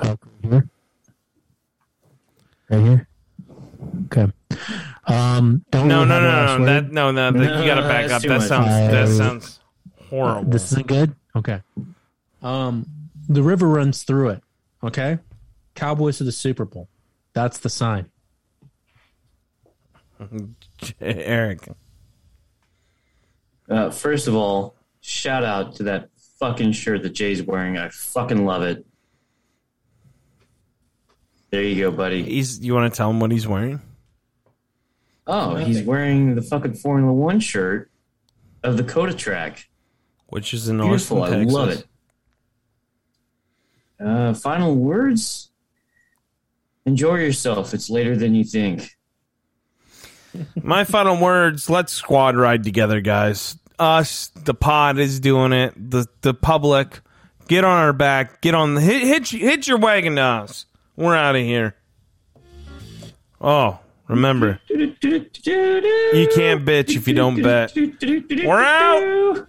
talk here. Right here. Okay. Um, don't No, no, no, no, that no, no. that- you gotta back up. That much. sounds that Uh, sounds horrible. This isn't good. Okay. Um, the river runs through it. Okay. Cowboys to the Super Bowl. That's the sign. Eric. Uh, first of all, shout out to that fucking shirt that Jay's wearing. I fucking love it. There you go, buddy. He's. You want to tell him what he's wearing? Oh, he's wearing the fucking Formula One shirt of the COTA track. Which is in Beautiful. Austin, I love it. Uh, final words. Enjoy yourself. It's later than you think. My final words: Let's squad ride together, guys. Us, the pod is doing it. The the public, get on our back. Get on the hit hit, hit your wagon to us. We're out of here. Oh, remember, you can't bitch if you don't bet. We're out.